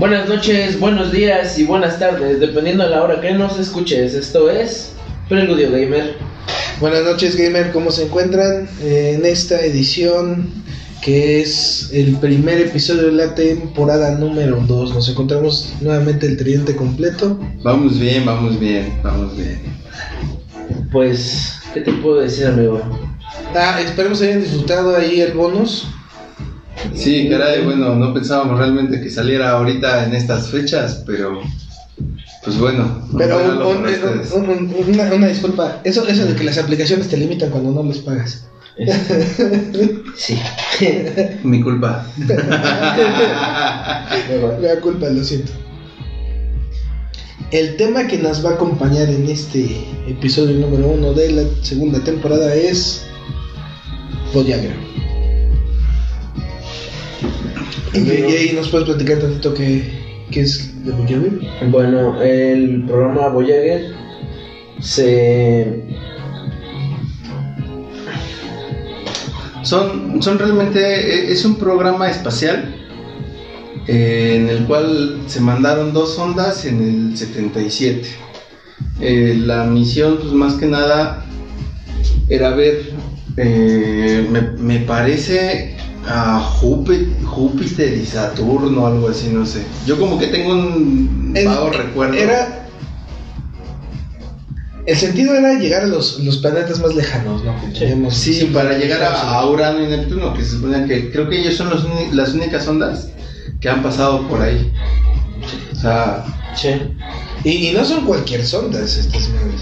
Buenas noches, buenos días y buenas tardes, dependiendo de la hora que nos escuches. Esto es Preludio Gamer. Buenas noches, gamer, ¿cómo se encuentran? Eh, en esta edición que es el primer episodio de la temporada número 2. Nos encontramos nuevamente el tridente completo. Vamos bien, vamos bien, vamos bien. Pues, ¿qué te puedo decir, amigo? Ah, esperemos hayan disfrutado ahí el bonus. Sí, caray, bueno, no pensábamos realmente que saliera ahorita en estas fechas, pero pues bueno. Pero un- por un- ustedes. un- un- una, una disculpa, eso, eso de que las aplicaciones te limitan cuando no les pagas. Sí. Mi culpa. Me da culpa, lo siento. El tema que nos va a acompañar en este episodio número uno de la segunda temporada es Voyager. Y, y ahí nos puedes platicar tantito qué, qué es de Voyager. Bueno, el programa Voyager se... Son, son realmente, eh, es un programa espacial eh, en el cual se mandaron dos ondas en el 77. Eh, la misión, pues más que nada, era ver, eh, me, me parece a Júpiter, Júpiter y Saturno, algo así, no sé. Yo como que tengo un El- vago recuerdo. Era. El sentido era llegar a los, los planetas más lejanos, ¿no? Sí, para llegar a, a Urano y Neptuno, que se supone que creo que ellos son los las únicas ondas que han pasado por ahí. O sea, Sí. Y, y no son cualquier sondas estas naves.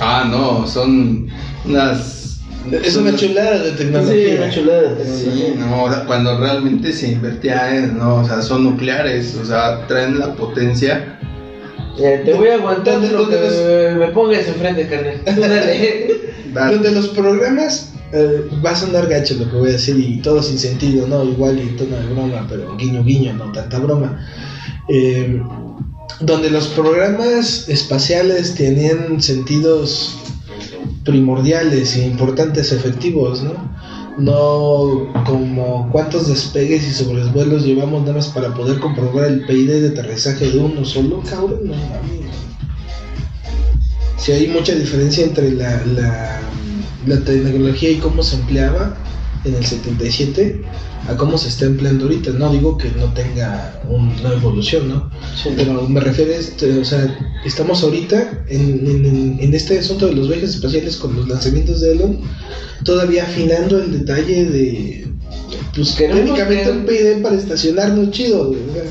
ah, no, son unas. Es una chulada de Sí, tecnología. una chulada. Sí, no, cuando realmente se invertía en, no, o sea, son nucleares, o sea, traen la potencia. Eh, te voy a aguantar ¿Dónde- lo dónde que me pongas enfrente, carnal. Tú dale. da- Donde los programas eh, va a sonar gacho lo que voy a decir y todo sin sentido, ¿no? Igual y tono de broma, pero guiño guiño, no tanta broma. Eh, donde los programas espaciales tenían sentidos primordiales e importantes efectivos, ¿no? No como cuántos despegues y sobrevuelos llevamos nada más para poder comprobar el PID de aterrizaje de uno solo, cabrón, no mames. Si hay mucha diferencia entre la, la, la tecnología y cómo se empleaba en el 77 a cómo se está empleando ahorita. No digo que no tenga un- una evolución, ¿no? Sí. Pero me refiero a este, o sea, estamos ahorita en, en- en- en este asunto de los viajes espaciales con los lanzamientos de Elon, todavía afinando el detalle de, pues, Queremos técnicamente que- un PID para estacionarnos chido, güey, o sea,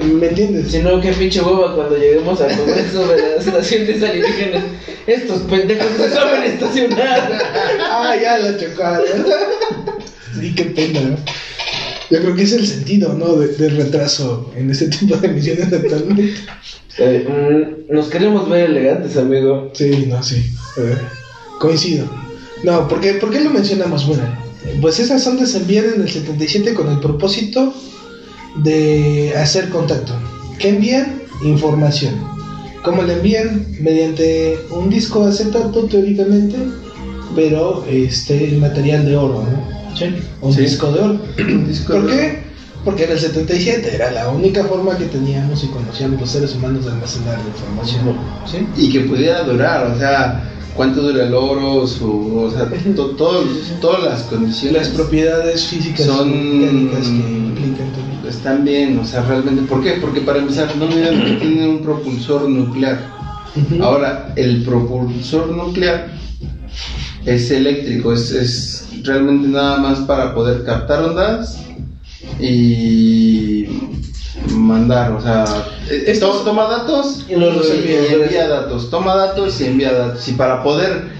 ¿me entiendes? Si no, qué pinche hueva cuando lleguemos al Congreso de las Naciones Alienígenas. Estos pendejos no saben estacionar. Ah, ya la chocada. Sí, qué pena. ¿no? Yo creo que es el sentido, ¿no? De, de retraso en este tipo de misiones actualmente. Eh, mm, nos queremos ver elegantes, amigo. Sí, no, sí. Eh, coincido. No, ¿por qué, ¿por qué lo mencionamos? Bueno, pues esas ondas se envían en el 77 con el propósito de hacer contacto. ¿Qué envían? Información. ¿Cómo la envían? Mediante un disco acetato, teóricamente, pero este material de oro, ¿no? Un Sí. disco de oro. disco ¿Por de qué? Porque en el 77 era la única forma que teníamos y conocíamos los seres humanos de almacenar la información. ¿sí? y que pudiera durar, o sea, cuánto dura el oro, su, o sea, to- todos- todas las condiciones. Las propiedades físicas Son- que. Están bien, o sea, realmente. ¿Por qué? Porque para empezar, no olviden que tienen un propulsor nuclear. Ahora, el propulsor nuclear es eléctrico, es, es realmente nada más para poder captar ondas y mandar, o sea, eh, Estos- to- toma datos y los y envía datos, toma datos y envía datos. Y para poder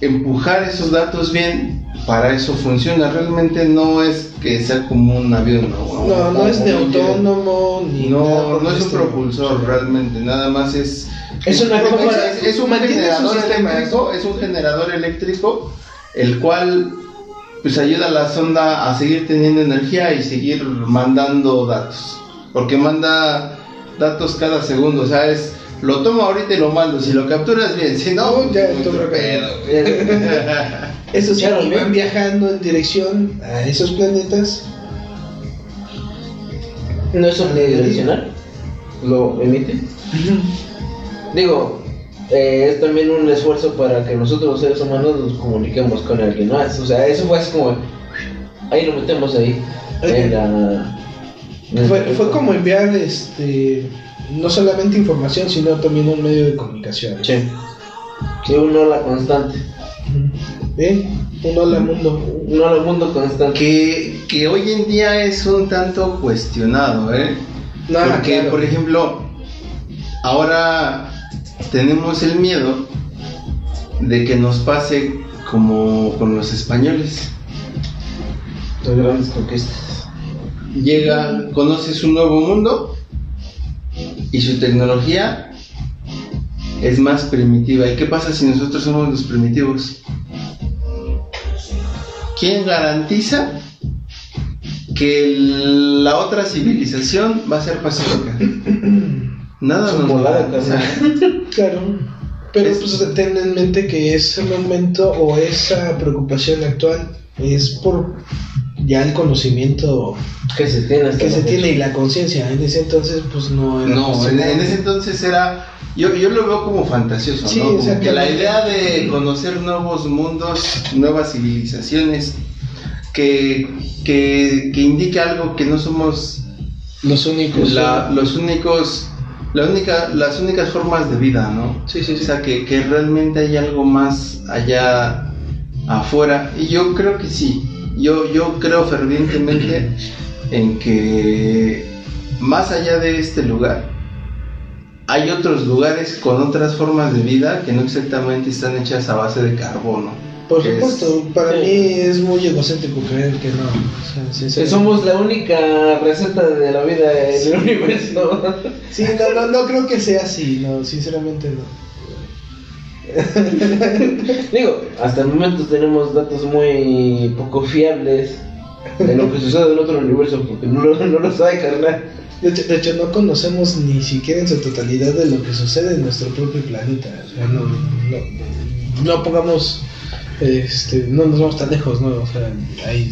empujar esos datos bien, para eso funciona. Realmente no es que sea como un avión, no, No, no es ni autónomo ni No, no es un propulsor realmente, nada más es Es una es, cámara- es- es un generador eléctrico, es un generador eléctrico el cual pues ayuda a la sonda a seguir teniendo energía y seguir mandando datos, porque manda datos cada segundo, o sea, es lo tomo ahorita y lo mando, si lo capturas bien, si no, No, ya, pedo. ¿no? van viajando en dirección a esos planetas ¿No es omnidireccional? ¿Lo emite? Digo, eh, es también un esfuerzo para que nosotros los seres humanos nos comuniquemos con alguien más. O sea, eso fue así como, ahí lo metemos ahí. En la, en fue como enviar este no solamente información, sino también un medio de comunicación. Sí. Sí, un hola constante. ¿Eh? Un hola mundo. Un hola mundo constante. Que, que hoy en día es un tanto cuestionado, ¿eh? No, Porque, claro. por ejemplo, ahora tenemos el miedo de que nos pase como con los españoles. Las grandes conquistas. Llega, conoces un nuevo mundo y su tecnología es más primitiva. ¿Y qué pasa si nosotros somos los primitivos? ¿Quién garantiza que la otra civilización va a ser pacífica? Nada nos volada. Claro. Pero Es- pues ten en mente que ese momento o esa preocupación actual es por ya el conocimiento Que se tiene que se fecha. tiene y la conciencia. En ese entonces pues no era No, en, ese entonces era. Yo, yo lo veo como fantasioso, Sí, ¿no? Como que la idea de conocer nuevos mundos, nuevas civilizaciones, que, que, que indique algo que no somos los únicos. la- los únicos, la única, las únicas formas de vida, ¿no? Sí, sí, O sí. sea, que, que realmente hay algo más allá afuera. Y yo creo que sí. Yo, yo creo fervientemente en que más allá de este lugar, hay otros lugares con otras formas de vida que no exactamente están hechas a base de carbono. Por es- supuesto, para sí. mí es muy egocéntrico creer que no. O sea, Que sinceramente. somos la única receta de la vida en el universo. Sí, no, no, no creo que sea así, no, sinceramente no. Digo, hasta el momento tenemos datos muy poco fiables de lo que sucede en otro universo, porque no lo, no lo sabe, carnal. De hecho, de hecho, no conocemos ni siquiera en su totalidad de lo que sucede en nuestro propio planeta. O sea, no, no, no pongamos, este, no nos vamos tan lejos, ¿no? O sea, hay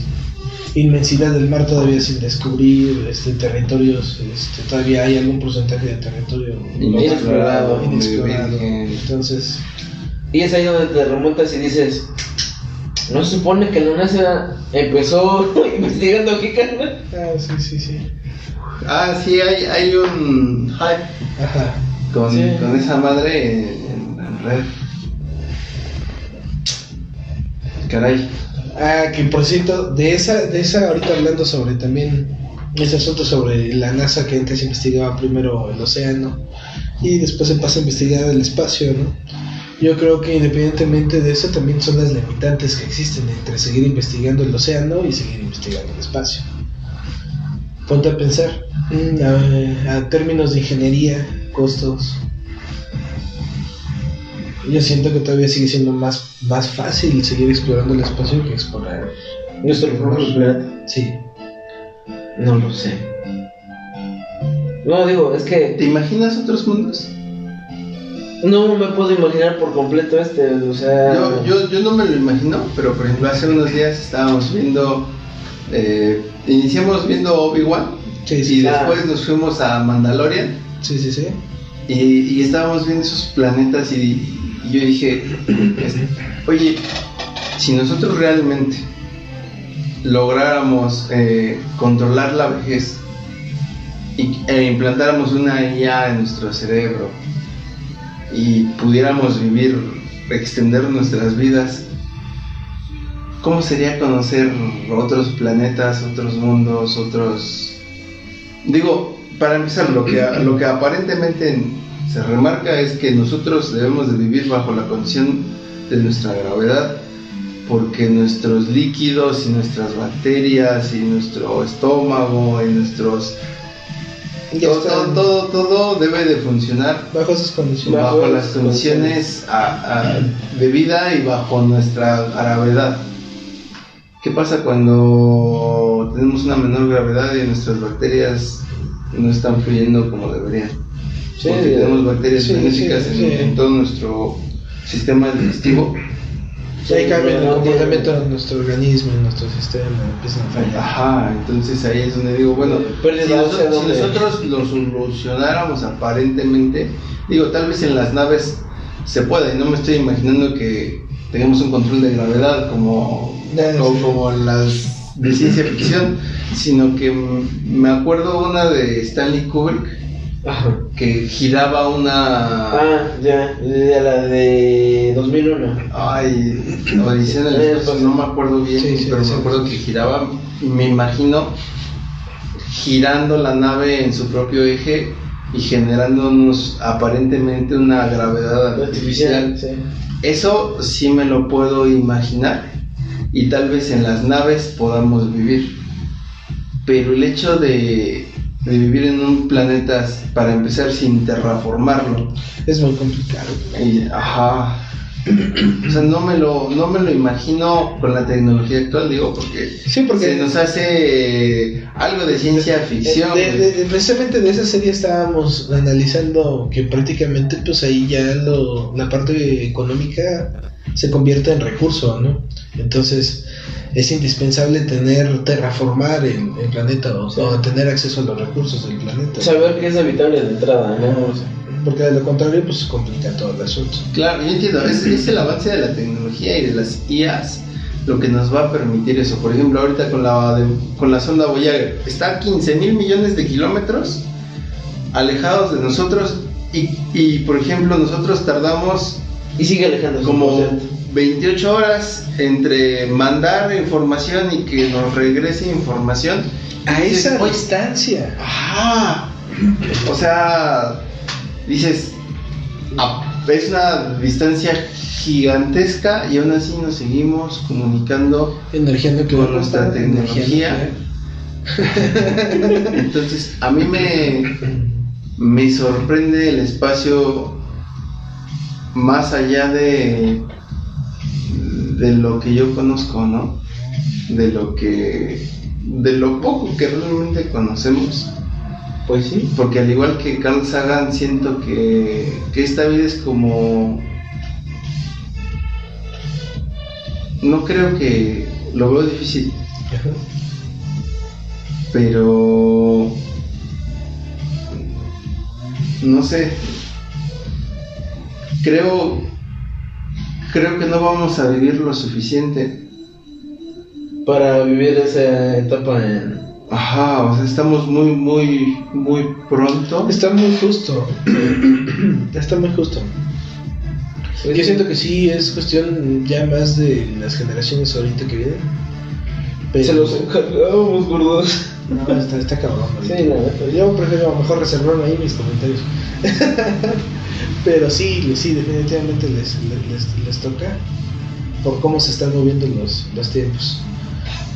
inmensidad del mar todavía sin descubrir, este, territorios, este, todavía hay algún porcentaje de territorio Inexplorado. Entonces, Y es ahí donde te remontas y dices, ¿no se supone que la NASA empezó investigando aquí, carnal? ah, sí, sí, sí. Ah, sí, hay, hay un hype Ajá. con, Sí. con esa madre en, en- en red. Caray. Ah, que por cierto, de esa, de esa ahorita hablando sobre también ese asunto sobre la NASA que antes investigaba primero el océano y después se pasa a investigar el espacio, ¿no? Yo creo que independientemente de eso también son las limitantes que existen entre seguir investigando el océano y seguir investigando el espacio. Ponte a pensar, mm, a, a términos de ingeniería, costos. Yo siento que todavía sigue siendo más, más fácil seguir explorando el espacio que explorar. Nuestro propio planeta. Sí. No lo sé. No, digo, es ¿Te que imaginas otros mundos? No me puedo imaginar por completo este, o sea... Yo, yo, yo no me lo imagino, pero por ejemplo hace unos días estábamos viendo, eh, iniciamos viendo Obi-Wan Sí, sí, y después nos fuimos a Mandalorian. Sí, sí, sí. y, y estábamos viendo esos planetas y, y yo dije, este, oye, si nosotros realmente lográramos eh, controlar la vejez y, e implantáramos una IA en nuestro cerebro y pudiéramos vivir, extender nuestras vidas, ¿cómo sería conocer otros planetas, otros mundos, otros... Digo, para empezar, lo que, lo que aparentemente se remarca es que nosotros debemos de vivir bajo la condición de nuestra gravedad, porque nuestros líquidos y nuestras bacterias y nuestro estómago y nuestros... Todo, todo, todo, todo debe de funcionar bajo esas condiciones. Bajo bajo las condiciones a- a- de vida y bajo nuestra gravedad. ¿Qué pasa cuando tenemos una menor gravedad y nuestras bacterias no están fluyendo como deberían? Sí, Porque tenemos bacterias sí, benéficas sí, en, sí. en todo nuestro sistema digestivo Y ahí cambia el comportamiento de nuestro organismo, nuestro sistema, empiezan a fallar. Ajá, entonces ahí es donde digo, bueno, si, ósea, nosotros, si nosotros lo solucionáramos aparentemente, digo, tal vez en las naves se pueda, y no me estoy imaginando que tengamos un control de gravedad como, como, sí. como las de ciencia ficción, sino que me acuerdo una de Stanley Kubrick Ajá. que giraba una... Ah, ya, ya la de 2001. Ay, Odisea en el espacio, no me acuerdo bien, Sí, sí, pero sí. me acuerdo que giraba, me imagino girando la nave en su propio eje y generándonos aparentemente una gravedad artificial. Eso sí me lo puedo imaginar y tal vez en las naves podamos vivir. Pero el hecho de, de vivir en un planeta, para empezar, sin terraformarlo, Es muy complicado. y- ajá. O sea, no me lo, no me lo imagino con la tecnología actual, digo, porque, Sí, porque- se nos hace algo de ciencia ficción. De- güey. de- de- precisamente de esa serie estábamos analizando que prácticamente pues ahí ya lo, la parte económica se convierte en recurso, ¿no? Entonces es indispensable tener, terraformar el, el planeta o, Sí. o tener acceso a los recursos del planeta. Saber que es habitable de entrada, ¿no? Porque de lo contrario pues se complica todo el asunto. Claro, yo entiendo, es, es el avance de la tecnología y de las IAs lo que nos va a permitir eso. Por ejemplo, ahorita con la, de- con la sonda Voyager, está a 15 mil millones de kilómetros alejados de nosotros y, y, por ejemplo, nosotros tardamos Y sigue alejándose. como cierto. 28 horas entre mandar información y que nos regrese información. A Dices, esa "Oye, distancia. Ajá. O sea, dices, "Ah, es una distancia gigantesca y aún así nos seguimos comunicando. Energía nuclear. Con nuestra tecnología. Entonces, a mí me, me sorprende el espacio más allá de, de lo que yo conozco, ¿no? De lo que, de lo poco que realmente conocemos. Pues sí. Porque al igual que Carl Sagan, siento que, que esta vida es como... No creo que... Lo veo difícil, Ajá. pero... No sé. Creo... Creo que no vamos a vivir lo suficiente. Para vivir esa etapa en. Ajá, o sea, estamos muy, muy, muy pronto. Está muy justo. Está muy justo. Yo siento que sí es cuestión ya más de las generaciones ahorita que vienen. Pero Se los encargábamos, gordos. No, está, está cabrón. Sí, neta. Yo prefiero a lo mejor reservarme ahí mis comentarios. Pero sí, sí, definitivamente les, les, les toca por cómo se están moviendo los, los tiempos.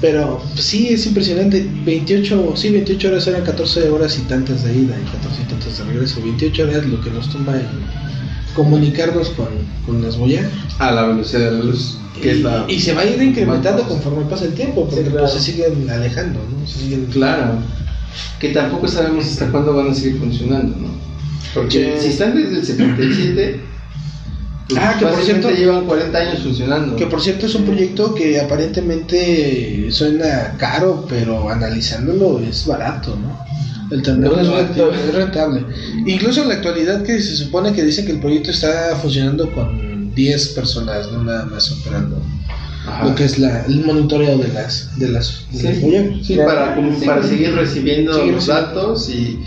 Pero pues, sí, es impresionante. 28, sí, 28 horas eran 14 horas y tantas de ida y 14 y tantas de regreso. 28 horas lo que nos toma en comunicarnos con, con las Voyager. A la velocidad de la luz. Que es y, la y se va a ir incrementando más- conforme pasa el tiempo, porque Sí, claro. pues, se siguen alejando, ¿no? Se siguen Claro. Que tampoco sabemos hasta cuándo van a seguir funcionando, ¿no? Porque si están desde el 77, pues Ah, que por cierto- llevan 40 años funcionando. Que por cierto es un proyecto que aparentemente suena caro, pero analizándolo es barato, ¿no? El tenerlo Es activo rentable. es rentable. Incluso en la actualidad que se supone que dicen que el proyecto está funcionando con 10 personas, no nada más operando Ajá. lo que es la, el monitoreo de las de las, de las Sí, para, como Sí. para seguir recibiendo Seguir los recibiendo. datos y,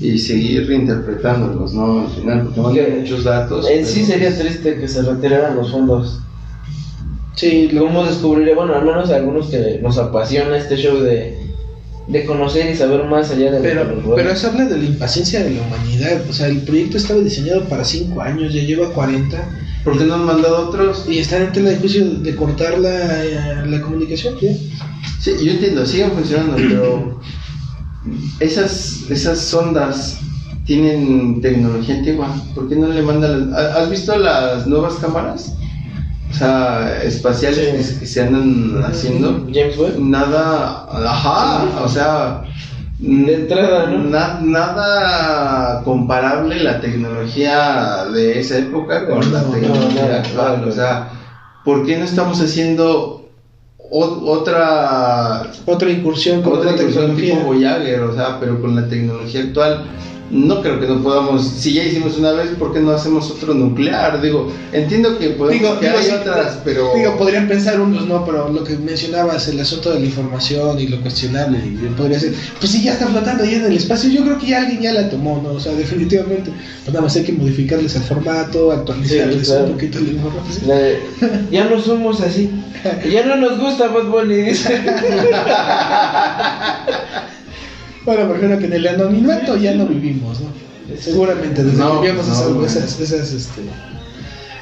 y seguir reinterpretándolos, ¿no? Al final, porque mandan Que muchos datos. En sí pero- sería triste que se retiraran los fondos. Sí, lo- ¿Cómo descubriré? Bueno, al menos algunos que nos apasiona este show de, de conocer y saber más allá de lo que Pero, pero eso habla de la impaciencia de la humanidad. O sea, el proyecto estaba diseñado para 5 años, ya lleva 40. ¿Por qué no han mandado otros? Y están en tela de juicio de cortar la, eh, la comunicación. ¿ya? Sí, yo entiendo, siguen funcionando, pero esas, esas sondas tienen tecnología antigua. ¿Por qué no le mandan las... ¿ha- ¿Has visto las nuevas cámaras? O sea, espaciales Sí. que, se andan haciendo. James Webb. Nada, ajá, o sea... De entrada, ¿no? na- nada comparable la tecnología de esa época con la No, no, tecnología actual, o sea, ¿por qué no estamos haciendo otra Otra incursión con otra incursión tipo. Voyager, o sea, pero con la tecnología actual? No creo que no podamos, si ya hicimos una vez, ¿por qué no hacemos otro nuclear? Digo, entiendo que podemos Digo, que digo, hay sí, otras, pero Digo, podrían pensar unos, no, pero lo que mencionabas, el asunto de la información y lo cuestionable, y podría ser, pues sí, ya está flotando ahí en el espacio, yo creo que ya alguien ya la tomó, ¿no? O sea, definitivamente, pues nada más hay que modificarles el formato, actualizarles Sí, claro. un poquito la información. De, ya no somos así. Ya no nos gusta Bad Bunny. Bueno, por ejemplo, que en el anonimato ya no vivimos, ¿no? Seguramente, desde No, que enviamos no, esas, esas, esas, este,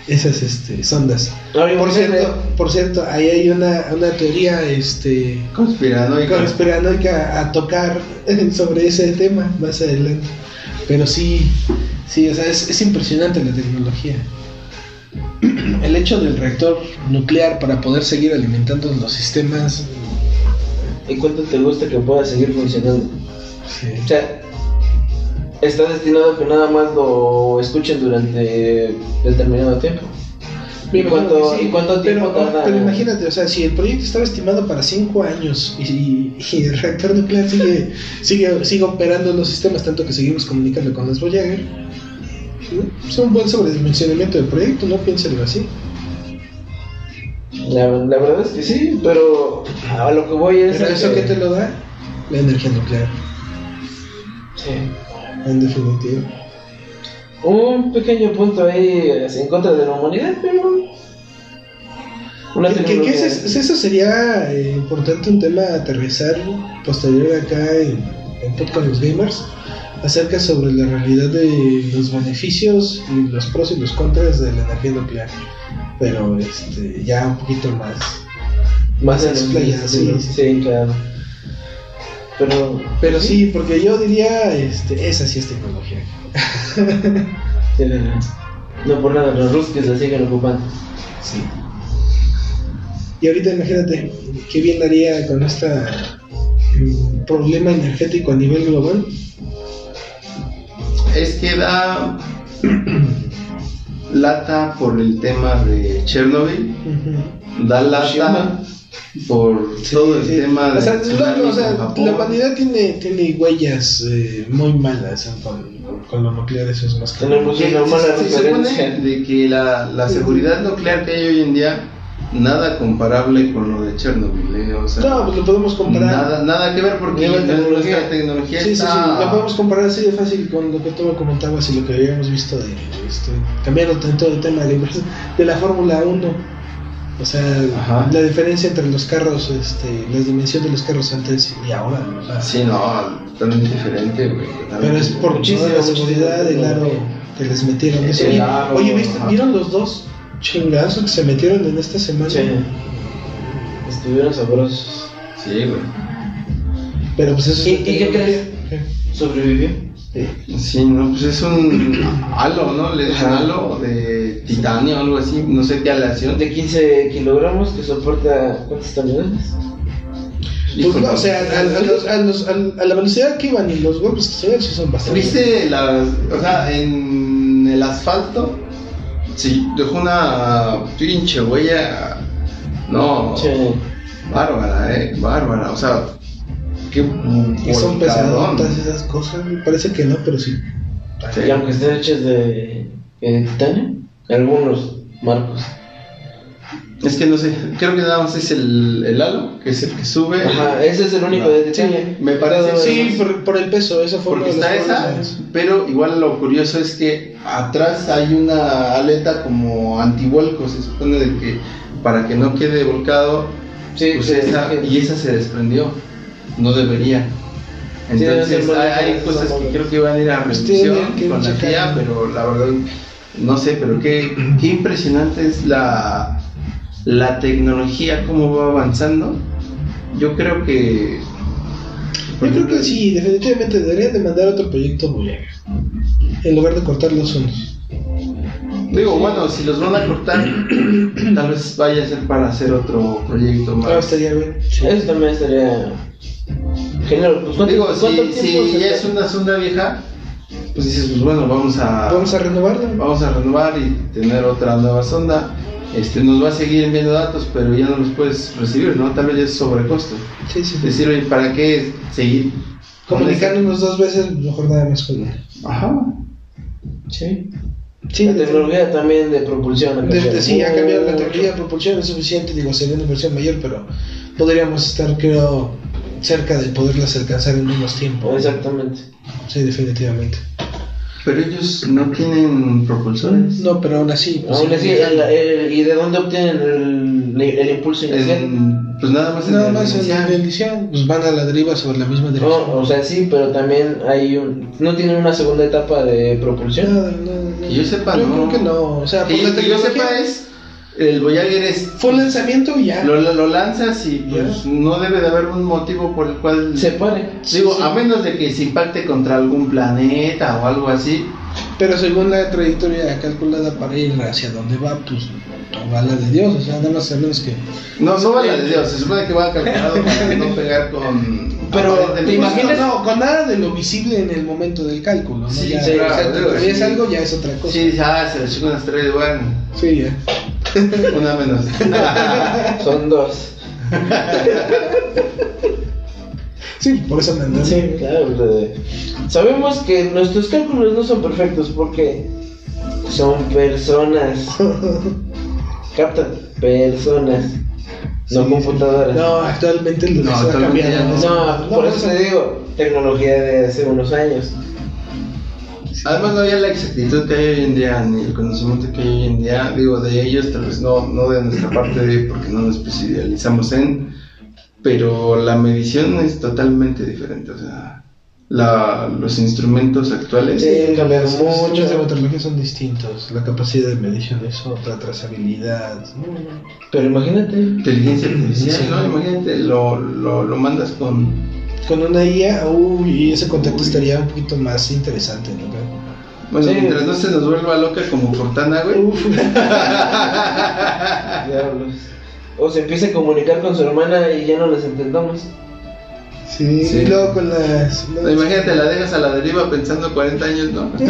esas, este, sondas. Por cierto, por cierto, ahí hay una, una teoría, este, conspiranoica. conspiranoica a tocar sobre ese tema más adelante. Pero sí, sí, o sea, es, es impresionante la tecnología. El hecho del reactor nuclear para poder seguir alimentando los sistemas. ¿Y cuánto te gusta que pueda seguir funcionando? Sí. O sea, está destinado a que nada más lo escuchen durante determinado tiempo. ¿Y cuánto, que sí, ¿y cuánto tiempo pero, tarda? pero imagínate, o sea, si el proyecto estaba estimado para 5 años y, y el reactor nuclear sigue, sigue, sigue operando en los sistemas, tanto que seguimos comunicando con las Voyager, es un buen sobredimensionamiento del proyecto, no piénselo así. La, la verdad es que sí, pero a lo que voy es. Pero eso que- que te lo da, la energía nuclear, Sí. en definitiva. Un pequeño punto ahí en contra de la humanidad, pero. Una Que, que- eso sería eh, importante un tema a aterrizar posterior acá en, en Podcast Los Gamers acerca sobre la realidad de los beneficios y los pros y los contras de la energía nuclear. Pero este, ya un poquito más. más en explayado, sí, sí, claro. Pero. Pero sí, porque yo diría, este, esa sí es tecnología. sí, no por nada, los rusques la siguen ocupando. Sí. Y ahorita imagínate, qué bien haría con este problema energético a nivel global. Es que da lata por el tema de Chernobyl, da lata. Por Sí, todo el sí. tema o de sea, no, o sea, con Japón. la humanidad tiene, tiene huellas eh, muy malas con, con lo nuclear, eso es más que Tenemos Que una mala se, supone de que la, la seguridad nuclear que hay hoy en día nada comparable con lo de Chernobyl, ¿eh? o sea, No, pues lo podemos comparar. nada, nada que ver porque Nivel nuestra tecnología. tecnología Sí, sí, sí, está lo podemos comparar así de fácil con lo que tú me comentabas y lo que habíamos visto de, este, cambiando tanto el tema de la inversión de la Fórmula 1. O sea, Ajá. la diferencia entre los carros, este, la dimensión de los carros antes y ahora. O sea, Sí, no, totalmente diferente, güey. Pero es por toda la seguridad del aro que les metieron. Eso, El oye, aro, oye, ¿viste? ¿vieron los dos chingazos que se metieron en esta semana? Sí. Estuvieron sabrosos. Sí, güey. Pero pues eso ¿Y- es y qué crees? ¿Qué? Sobrevivió. Sí. Sí, no, pues es un halo, ¿no? Le dicen halo de titanio, algo así, no sé qué aleación. De 15 kilogramos que soporta. ¿Cuántas toneladas? Pues no, o sea, a, a los- a los- a- a la velocidad que iban y los golpes que se sí son bastante. ¿Viste las, o sea, en el asfalto? Sí, dejó una pinche huella, no, Sí. bárbara, eh, bárbara, o sea, qué Y son pesadotas esas cosas. Me parece que no, pero sí. Sí. Y aunque estén hechas de, de titanio, algunos marcos. Es que no sé, creo que nada más es el, el halo, que es el que sube. Ajá, ese es el único No. de titanio. me parece- Sí, por, por el peso, eso fue Porque está los esa, pero igual lo curioso es que atrás hay una aleta como antivuelco, se supone de que para que no quede volcado, Sí, pues sí, esa- sí. y esa se desprendió, no debería. Entonces hay, cosas que creo que van a ir a Pues revisión con la. FIA, pero la verdad no sé, pero qué, qué impresionante es la, la tecnología, cómo va avanzando. Yo creo que... Yo creo que sí, definitivamente deberían de mandar otro proyecto Voyager. En lugar de cortar los unos. Digo, bueno, si los van a cortar, tal vez vaya a ser para hacer otro proyecto Ah, más. estaría bien. Sí. Eso también estaría genial. Pues, ¿cuánto, Digo, cuánto si, tiempo si ya es una sonda vieja, pues dices, pues bueno, vamos a, Vamos a renovarla. vamos a renovar y tener otra nueva sonda. este, nos va a seguir enviando datos, pero ya no los puedes recibir, ¿no? Tal vez ya es sobrecosto. Sí, sí. Es decir, oye, ¿para qué seguir? con Comunicarnos dos veces, mejor nada más con ese- Ajá. Sí. Sí, la tecnología también de propulsión. cambiado sí, ha cambiado la mucho. tecnología de propulsión, es suficiente, digo, sería una inversión mayor, pero podríamos estar, creo, cerca de poderlas alcanzar en menos tiempo. Exactamente. Sí, definitivamente. Pero ellos no tienen propulsores. No, pero aún así. pues, Aún sí, así, el- el- ¿y de dónde obtienen el, el impulso inicial? En- pues nada más en Nada el más en la inicial. bendición, pues van a la deriva sobre la misma No, dirección. o sea, sí, pero también hay un... ¿No tienen una segunda etapa de propulsión? Nada, nada, nada. Que yo sepa, Yo no. creo que no. O sea, Que por yo, la que yo tecnología. sepa es, el Voyager es, Fue un lanzamiento y ya. lo, lo- lo lanzas y pues Ya. no debe de haber un motivo por el cual... Se pare. Digo, Sí, a menos de que se impacte contra algún planeta o algo así. Pero según la trayectoria calculada para ir hacia donde va, pues no va la de Dios. O sea, nada más a menos que. No, no va la de Dios, se supone que va calculado para no pegar con... Pero, ¿te imaginas? No, con nada de lo visible en el momento del cálculo. ¿no? Sí, ya, sí, o claro, sea, digo, si es sí. algo, ya es otra cosa. Sí, dice, ah, se le chocó un asteroide, bueno, Sí, ya. una menos. Son dos. Sí, por eso me. Sí, claro. brother. Sabemos que nuestros cálculos no son perfectos porque son personas. Captan, personas. No Sí, computadoras. No, actualmente lo No, actualmente cambiado. ya no. No, por eso te digo, tecnología de hace unos años. Además no había la exactitud que hay hoy en día, ni el conocimiento que hay hoy en día, digo, de ellos, tal vez no, no de nuestra parte, porque no nos especializamos en, pero la medición es totalmente diferente, o sea, la, los instrumentos actuales, Sí, los mucho. de metrología son distintos. La capacidad de medición es otra, trazabilidad. Pero imagínate. inteligencia artificial, Sí. ¿no? Imagínate, lo, lo, lo mandas con, Con una IA, uy, y ese contacto estaría un poquito más interesante, ¿no? Bueno, Sí. mientras no se nos vuelva loca como Cortana, güey. Uf. Diablos. O se empieza a comunicar con su hermana y ya no les entendamos. Sí, Sí. y luego con las. No, Imagínate, la dejas a la deriva pensando 40 años, ¿no?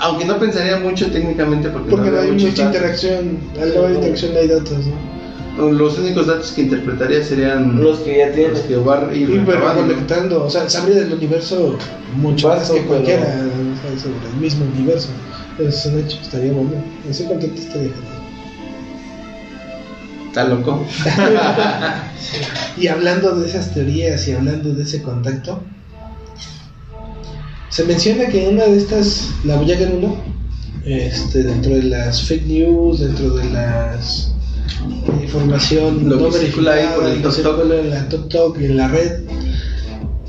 Aunque no pensaría mucho técnicamente porque, Porque no hay habría muchos mucha interacción. Al no haber interacción no hay datos, ¿no? Los únicos datos que interpretaría serían Los que ya tienen. los que va a ir Y pero recabando. conectando, o sea, sabría del universo mucho más que pero- cualquiera, o sea, sobre el mismo universo. Es un hecho, estaría bueno. Ese contacto estaría genial. Está loco. Y hablando de esas teorías y hablando de ese contacto, se menciona que una de estas, la Voyager 1, este, dentro de las fake news, dentro de las información Lo no que circula ahí por el verificada, en la Tok y en la red,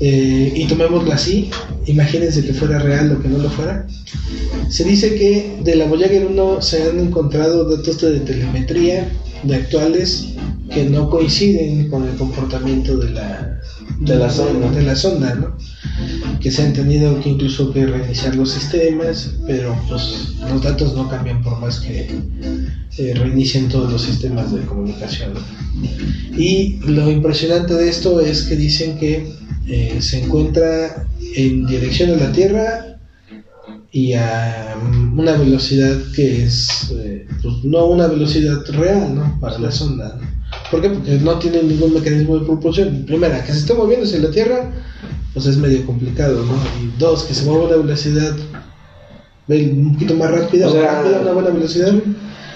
eh, y tomémoslo así, imagínense que fuera real o que no lo fuera. Se dice que de la Voyager 1 se han encontrado datos de telemetría de actuales que no coinciden con el comportamiento de la, De la sonda. de la sonda, ¿no? Que se han tenido que incluso que reiniciar los sistemas, pero pues los datos no cambian por más que eh, reinicien todos los sistemas de comunicación. Y lo impresionante de esto es que dicen que eh, se encuentra en dirección a la Tierra y a una velocidad que es eh, pues, no una velocidad real ¿no? para la sonda. ¿Por qué? Porque no tiene ningún mecanismo de propulsión. Primera, que se esté moviendo hacia la Tierra, pues es medio complicado, ¿no? Y dos, que se mueva a una velocidad ve, un poquito más rápida, O sea, rápida, una buena velocidad,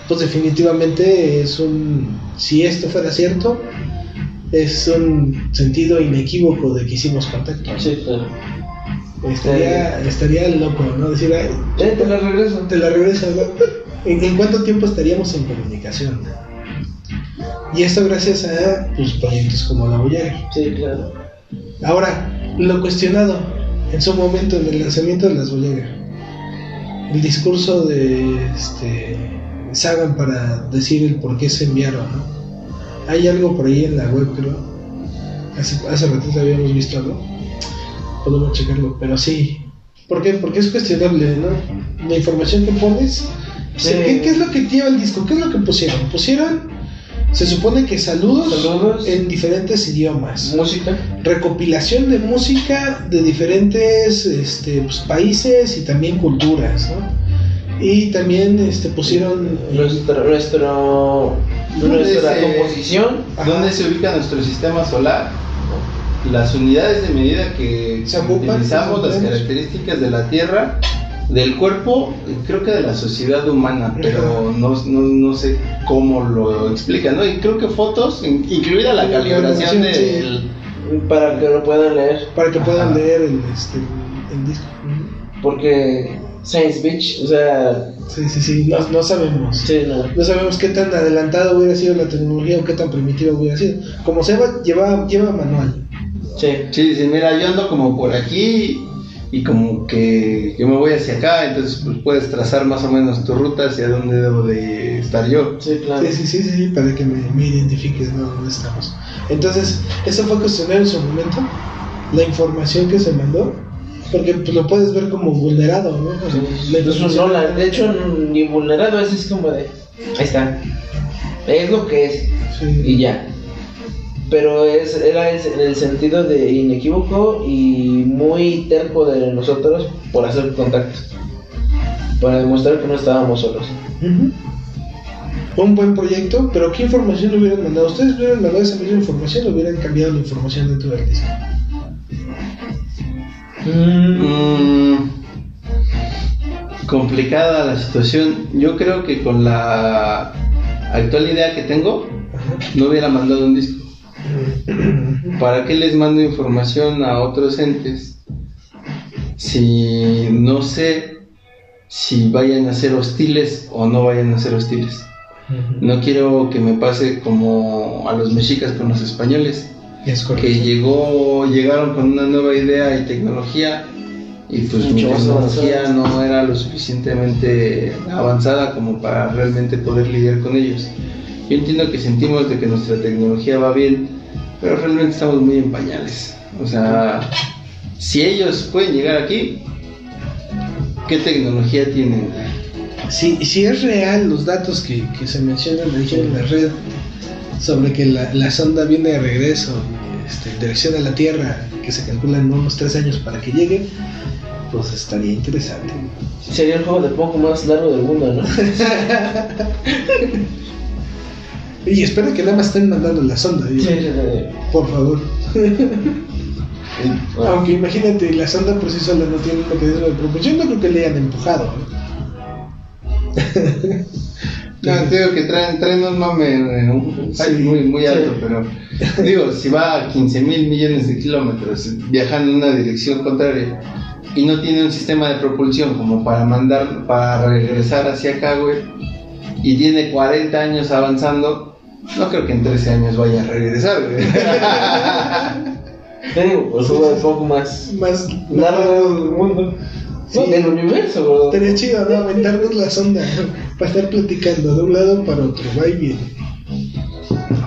pues definitivamente es un, si esto fuera cierto, es un sentido inequívoco de que hicimos contacto. Sí, claro. Estaría, estaría loco, ¿no? Decir, ay, Eh, te la regreso. te la regresas, ¿no? ¿En, en cuánto tiempo estaríamos en comunicación? Y esto gracias a pues, proyectos como la Voyager. Sí, claro. Ahora, lo cuestionado en su momento en el lanzamiento de las Voyager. El discurso de este, Sagan para decir el por qué se enviaron, ¿no? Hay algo por ahí en la web, creo. Hace, hace ratito habíamos visto algo. Podemos checarlo, pero sí. ¿Por qué? Porque es cuestionable, ¿no? La información que pones. ¿Qué, qué es lo que lleva el disco? ¿Qué es lo que pusieron? Pusieron, se supone que saludos, Saludos. en diferentes idiomas Música. recopilación de música de diferentes este, pues, países y también culturas, ¿no? Y también este, pusieron. Nuestro, nuestro, nuestra se- composición. Ajá. ¿Dónde se ubica nuestro sistema solar? Las unidades de medida que Se ocupan, utilizamos, se las características de la Tierra, del cuerpo, creo que de la sociedad humana, pero no, no, no sé cómo lo explica, ¿no? Y creo que fotos, in- incluida la Sí, calibración sí. del... Para que lo puedan leer. Para que puedan Ajá. leer el, este, el disco. Porque Science Beach, o sea, Sí, sí, sí. No, no sabemos. sí, no. No sabemos qué tan adelantado hubiera sido la tecnología o qué tan primitiva hubiera sido. Como se va, lleva, lleva manual. Sí. Sí, sí, mira, yo ando como por aquí y como que yo me voy hacia acá, entonces pues puedes trazar más o menos tu ruta hacia dónde debo de estar yo. Sí, claro. Sí, sí, sí, sí, sí, para que me, me identifiques ¿no? dónde estamos. Entonces, eso fue cuestionar en su momento la información que se mandó, porque pues, lo puedes ver como vulnerado, ¿no? O sea, la. De hecho, ni vulnerado es, es como de. Ahí está. Es lo que es. Sí. Y ya. Pero es, era en el sentido de inequívoco y muy terco de nosotros por hacer contactos. Para demostrar que no estábamos solos. Un buen proyecto, pero ¿qué información le hubieran mandado? ¿Ustedes hubieran mandado esa misma información o hubieran cambiado la información dentro del disco? Mm, complicada la situación. Yo creo que con la actual idea que tengo, no hubiera mandado un disco. ¿Para qué les mando información a otros entes si no sé si vayan a ser hostiles o no vayan a ser hostiles? No quiero que me pase como a los mexicas con los españoles, Es que llegó, llegaron con una nueva idea y tecnología y pues mi Mucho más tecnología no era lo suficientemente avanzada como para realmente poder lidiar con ellos. Yo entiendo que sentimos de que nuestra tecnología va bien, pero realmente estamos muy en pañales. O sea, si ellos pueden llegar aquí, ¿qué tecnología tienen? Si, si es real los datos que, que se mencionan ahí en la red sobre que la, la sonda viene de regreso este, en dirección a la Tierra, que se calculan unos tres años para que llegue, pues estaría interesante. Sería el juego de poco más largo del mundo, ¿no? Y espero que nada más estén mandando la sonda, digo, por favor. Aunque imagínate, la sonda por sí sola no tiene un mecanismo de propulsión, no creo que le hayan empujado. ¿eh? No, te digo que traen, traen un mame, eh, un Sí, muy, muy sí. alto, pero digo, si va a 15 mil millones de kilómetros viajando en una dirección contraria y no tiene un sistema de propulsión como para mandar, para regresar hacia acá, güey, y tiene 40 años avanzando, no creo que en 13 años vaya a regresar, güey. Te digo, juego de poco más Más largo del mundo. Sí. No, del universo, bro. Estaría chido, ¿no? Aventarnos la sonda para estar platicando de un lado para otro, va y viene.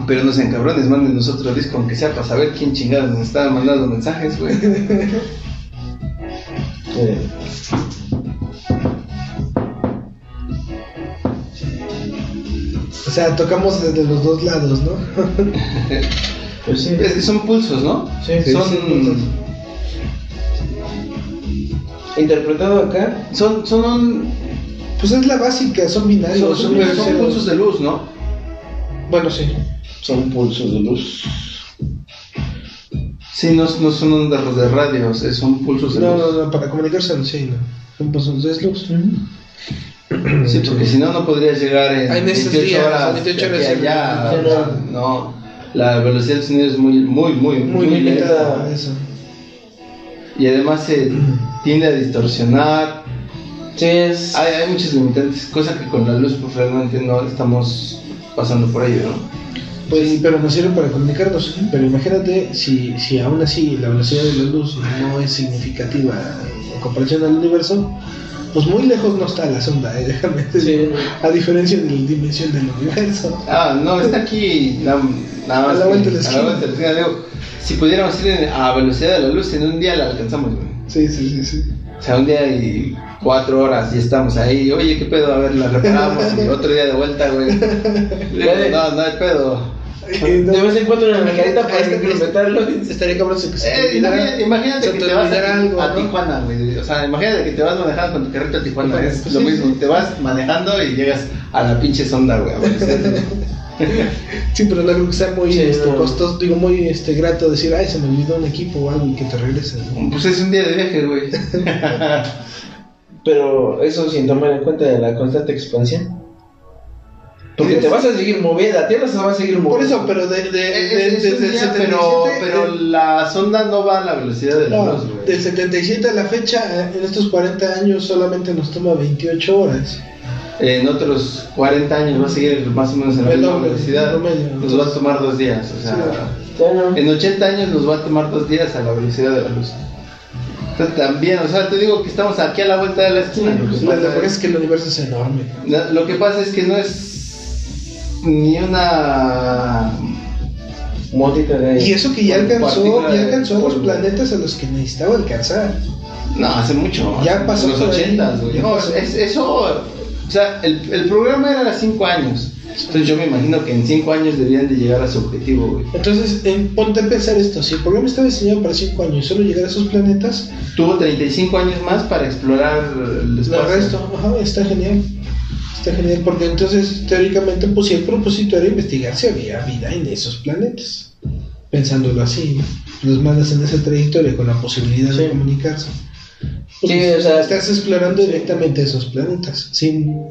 Pero no sean cabrones, mándenos otro disco, aunque sea para saber quién chingados nos está mandando mensajes, güey. Eh, O sea, tocamos desde los dos lados, ¿no? Pues sí. Es son pulsos, ¿no? Sí, sí, son, sí, pulsos. Interpretado acá, son, son, Pues es la básica, son binarios. son, pulsos de luz, ¿no? Bueno, sí. son pulsos de luz. Sí, no, no son ondas de radio, es- son pulsos de No, luz. no, no, para comunicarse sí, no. Son pulsos de luz. Sí, porque si no, no podrías llegar en, en estos 28 días, horas, 28 de horas allá. Sí, o sea, no, la velocidad del sonido es muy, muy, muy, Muy muy limitada eso. Y además se tiende a distorsionar. Sí, es. Hay, hay muchos limitantes, cosa que con la luz pues realmente no estamos pasando por ello, ¿no? Pues, pero nos sirve para comunicarnos. Pero imagínate si, si aún así la velocidad de la luz no es significativa en comparación al universo, pues muy lejos no está la sonda, ¿eh? déjame decir. Sí. A diferencia de la dimensión del universo. Ah, no, está aquí nada, nada más. A la vuelta de la a la esquina. la digo, si pudiéramos ir a velocidad de la luz, en un día la alcanzamos, güey. Sí, sí, sí, sí. O sea, un día y cuatro horas y estamos ahí. Oye, ¿qué pedo? A ver, la reparamos y otro día de vuelta, güey. Digo, No, no hay pedo. De vez en cuando una nalgadita para Este- incrementarlo. Estaría cabrón si que se te Eh, imagínate, imagínate que te vas a, algo, a ¿no? Tijuana, güey. O sea, imagínate que te vas manejando con tu carrito a Tijuana. Pues Es sí. lo mismo. Te vas manejando y llegas a la pinche sonda, güey. Sí, pero no creo que sea muy Sí, este, no. costoso, digo, muy este, grato decir, ay, se me olvidó un equipo o algo y que te regreses. ¿no? Pues es un día de viaje, güey. Pero eso sin tomar en cuenta de la constante expansión. Porque Sí, te vas a seguir moviendo, la Tierra se va a seguir moviendo. Por eso, pero de, de, de- Es- es desde un el día, 77, pero, pero el- la sonda no va a la velocidad de la no, luz, güey. del 77 a la fecha, eh, en estos 40 años solamente nos toma 28 horas. En otros 40 años va a seguir más o menos en la misma velocidad. Nos va a tomar dos días. O sea, en 80 años nos va a tomar dos días a la velocidad de la luz. Entonces, también, o sea, te digo que estamos aquí a la vuelta de la esquina. Lo que la pasa verdad es- es que el universo es enorme. Lo que pasa es que no es ni una motita de. Y eso que ya alcanzó, ya alcanzó los planetas a los que necesitaba alcanzar. no hace mucho Ya pasó en los por ahí, 80 güey no pasó. es, eso o sea el, el programa era a 5 años entonces yo me imagino que en 5 años deberían de llegar a su objetivo güey Entonces, en- ponte a pensar esto: si el programa estaba diseñado para 5 años y solo llegar a esos planetas, tuvo 35 años más para explorar el el espacio resto, ajá, está genial. Está genial, porque entonces, teóricamente, pues si el propósito era investigar si había vida en esos planetas. Pensándolo así, los mandas en esa trayectoria con la posibilidad de comunicarse. Pues, Sí, o sea- estás explorando directamente esos planetas, sin,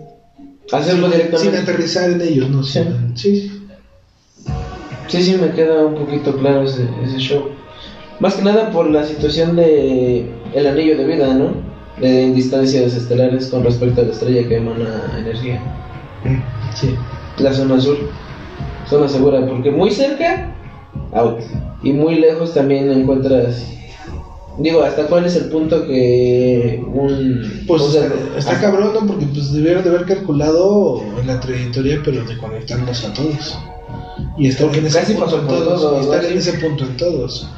Hacerlo sin directamente. aterrizar en ellos, ¿no? Sí. Sin- sí. Sí, sí, me queda un poquito claro ese, ese show. Más que nada por la situación de el anillo de vida, ¿no? De distancias estelares con respecto a la estrella que emana energía. Sí. La zona azul. Zona segura, porque muy cerca, out. Y muy lejos también encuentras. Digo, ¿hasta cuál es el punto que un. Pues o sea, está, hasta- cabrón, ¿no? Porque pues debieron de haber calculado en la trayectoria, pero de conectarnos a todos. Y estar Porque en ese casi punto pasó en por todos. todo, y estar en ese punto en todos.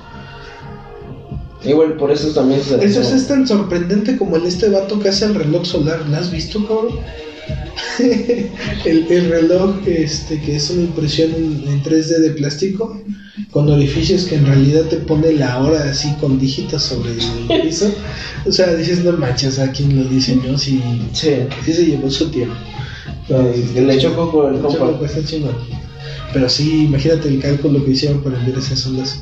Igual por eso también se. Eso es tan sorprendente como el este vato que hace el reloj solar. ¿Lo has visto, cabrón? el, el reloj este que es una impresión en, en 3D de plástico con orificios que en realidad te pone la hora así con dígitos sobre el piso. O sea, dices, no manches, ¿a quién lo diseñó? Si, Sí. sí se llevó su tiempo. Eh, le echó coco el compa. está. Pero sí, imagínate el cálculo que hicieron para enviar esas ondas.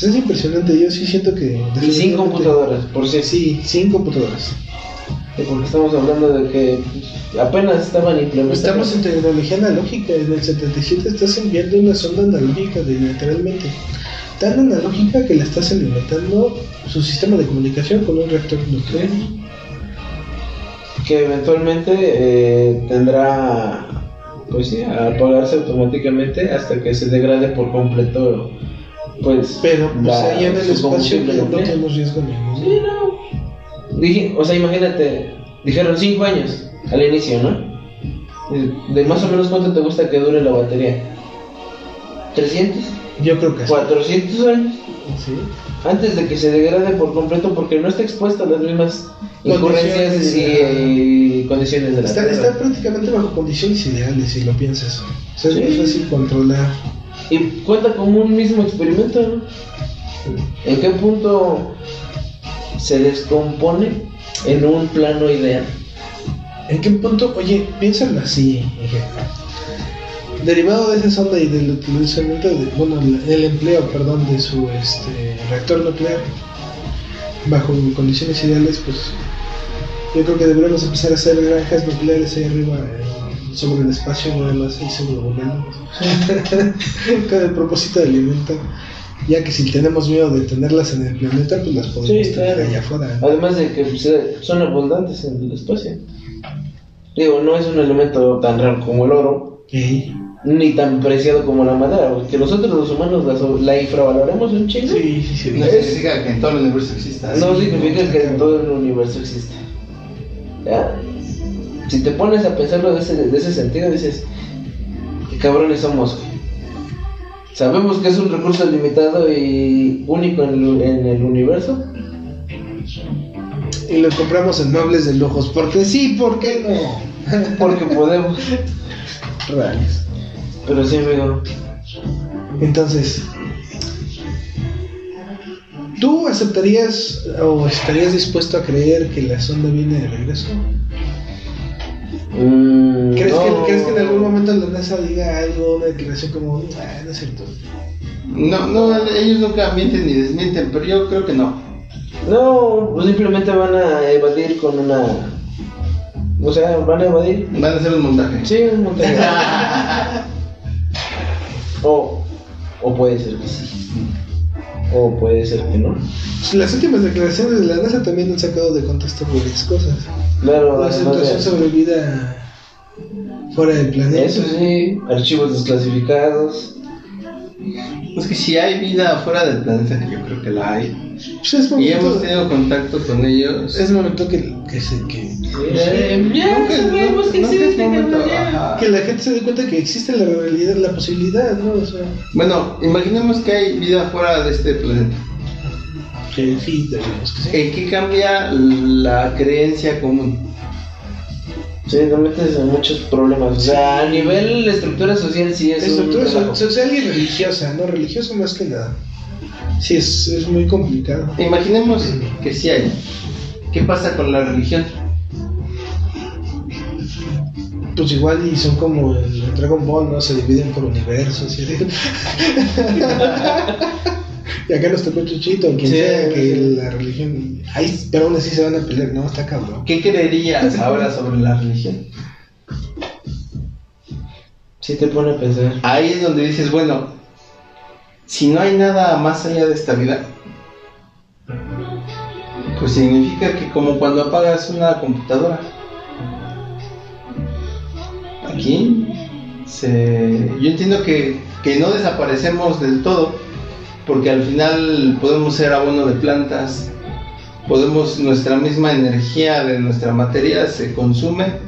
Pues es impresionante, yo sí siento que... Y sin computadoras, por si Sí, sin computadoras. Porque estamos hablando de que apenas estaban implementando. Estamos en tecnología analógica. En el 77 estás enviando una sonda analógica, de, literalmente. Tan analógica que la estás alimentando su sistema de comunicación con un reactor nuclear. que eventualmente eh, tendrá pues sí, a apagarse automáticamente hasta que se degrade por completo pues Pero pues la- ahí en el espacio no tenemos riesgo ninguno. Sí, no. Dije, o sea, imagínate, dijeron 5 años al inicio, ¿no? De, más o menos cuánto te gusta que dure la batería. 300, Yo creo que sí. 400 años Sí. antes de que se degrade por completo porque no está expuesto a las mismas incurrencias Condiciones, y condiciones de la Está, Tierra. está prácticamente bajo condiciones ideales, si lo piensas. O sea, es Sí. muy fácil controlar. Y cuenta como un mismo experimento, ¿no? ¿En qué punto se descompone en un plano ideal? ¿En qué punto? Oye, piénsalo así. Derivado de esa sonda y del utilizamiento, de, bueno, el empleo, perdón, de su este, reactor nuclear bajo condiciones ideales, pues yo creo que deberíamos empezar a hacer granjas nucleares ahí arriba eh, sobre el espacio, nada más ahí sobre volando. Con el propósito de alimentar. Ya que si tenemos miedo de tenerlas en el planeta, pues las podemos Sí, tener claro. allá afuera. ¿no? Además de que pues, eh, son abundantes en el espacio. Digo, no es un elemento tan raro como el oro, ni tan preciado como la madera, porque nosotros los humanos la, la infravaloramos un chingo. Sí, sí, sí. No significa que en todo el universo exista. No Sí. significa que en todo el universo existe. Ya. Si te pones a pensarlo de ese, de ese sentido, dices, qué cabrones somos. Sabemos que es un recurso limitado y único en el, en el universo. Y lo compramos en muebles de lujos. Porque sí, ¿por qué no? Porque podemos. Reales. Pero sí, amigo. Entonces, ¿tú aceptarías o estarías dispuesto a creer que la sonda viene de regreso? Mm, ¿Crees, no. que, ¿Crees que en algún momento la NASA diga algo, una declaración como, ah, no es cierto? No, no, ellos nunca mienten ni desmienten, pero yo creo que no. No, pues simplemente van a evadir con una. O sea, van a evadir. Van a hacer un montaje. Sí, un montón. o, o puede ser que sí. O puede ser que no. Pues Las últimas declaraciones de la NASA también han sacado de contexto varias cosas. Claro, La situación sobre vida fuera del planeta. Eso sí, archivos desclasificados. Es que si hay vida fuera del planeta, que yo creo que la hay, Pues es y hemos tenido contacto con ellos, es momento que, que, se, que, que la gente se dé cuenta que existe la realidad, la posibilidad, ¿no? O sea, Bueno, imaginemos que hay vida fuera de este planeta. que sí, tenemos que sí. ¿En qué cambia la creencia común? Sí, te metes en muchos problemas. O sea, a nivel estructura social sí es Estructura un so- social y religiosa, ¿no? Religiosa más que nada. Sí, es, es muy complicado. Imaginemos que sí hay. ¿Qué pasa con la religión? Pues igual y son como el Dragon Ball, ¿no? Se dividen por universos y así. y acá nos tocó Chuchito, quien Sí, sea, que sí. la religión... Ahí, pero aún así se van a pelear, no, está cabrón. ¿Qué creerías ahora sobre la religión? Sí te pone a pensar. Ahí es donde dices, bueno, si no hay nada más allá de esta vida, pues significa que como cuando apagas una computadora, aquí se... yo entiendo que, que no desaparecemos del todo, porque al final podemos ser abono de plantas, podemos, nuestra misma energía de nuestra materia se consume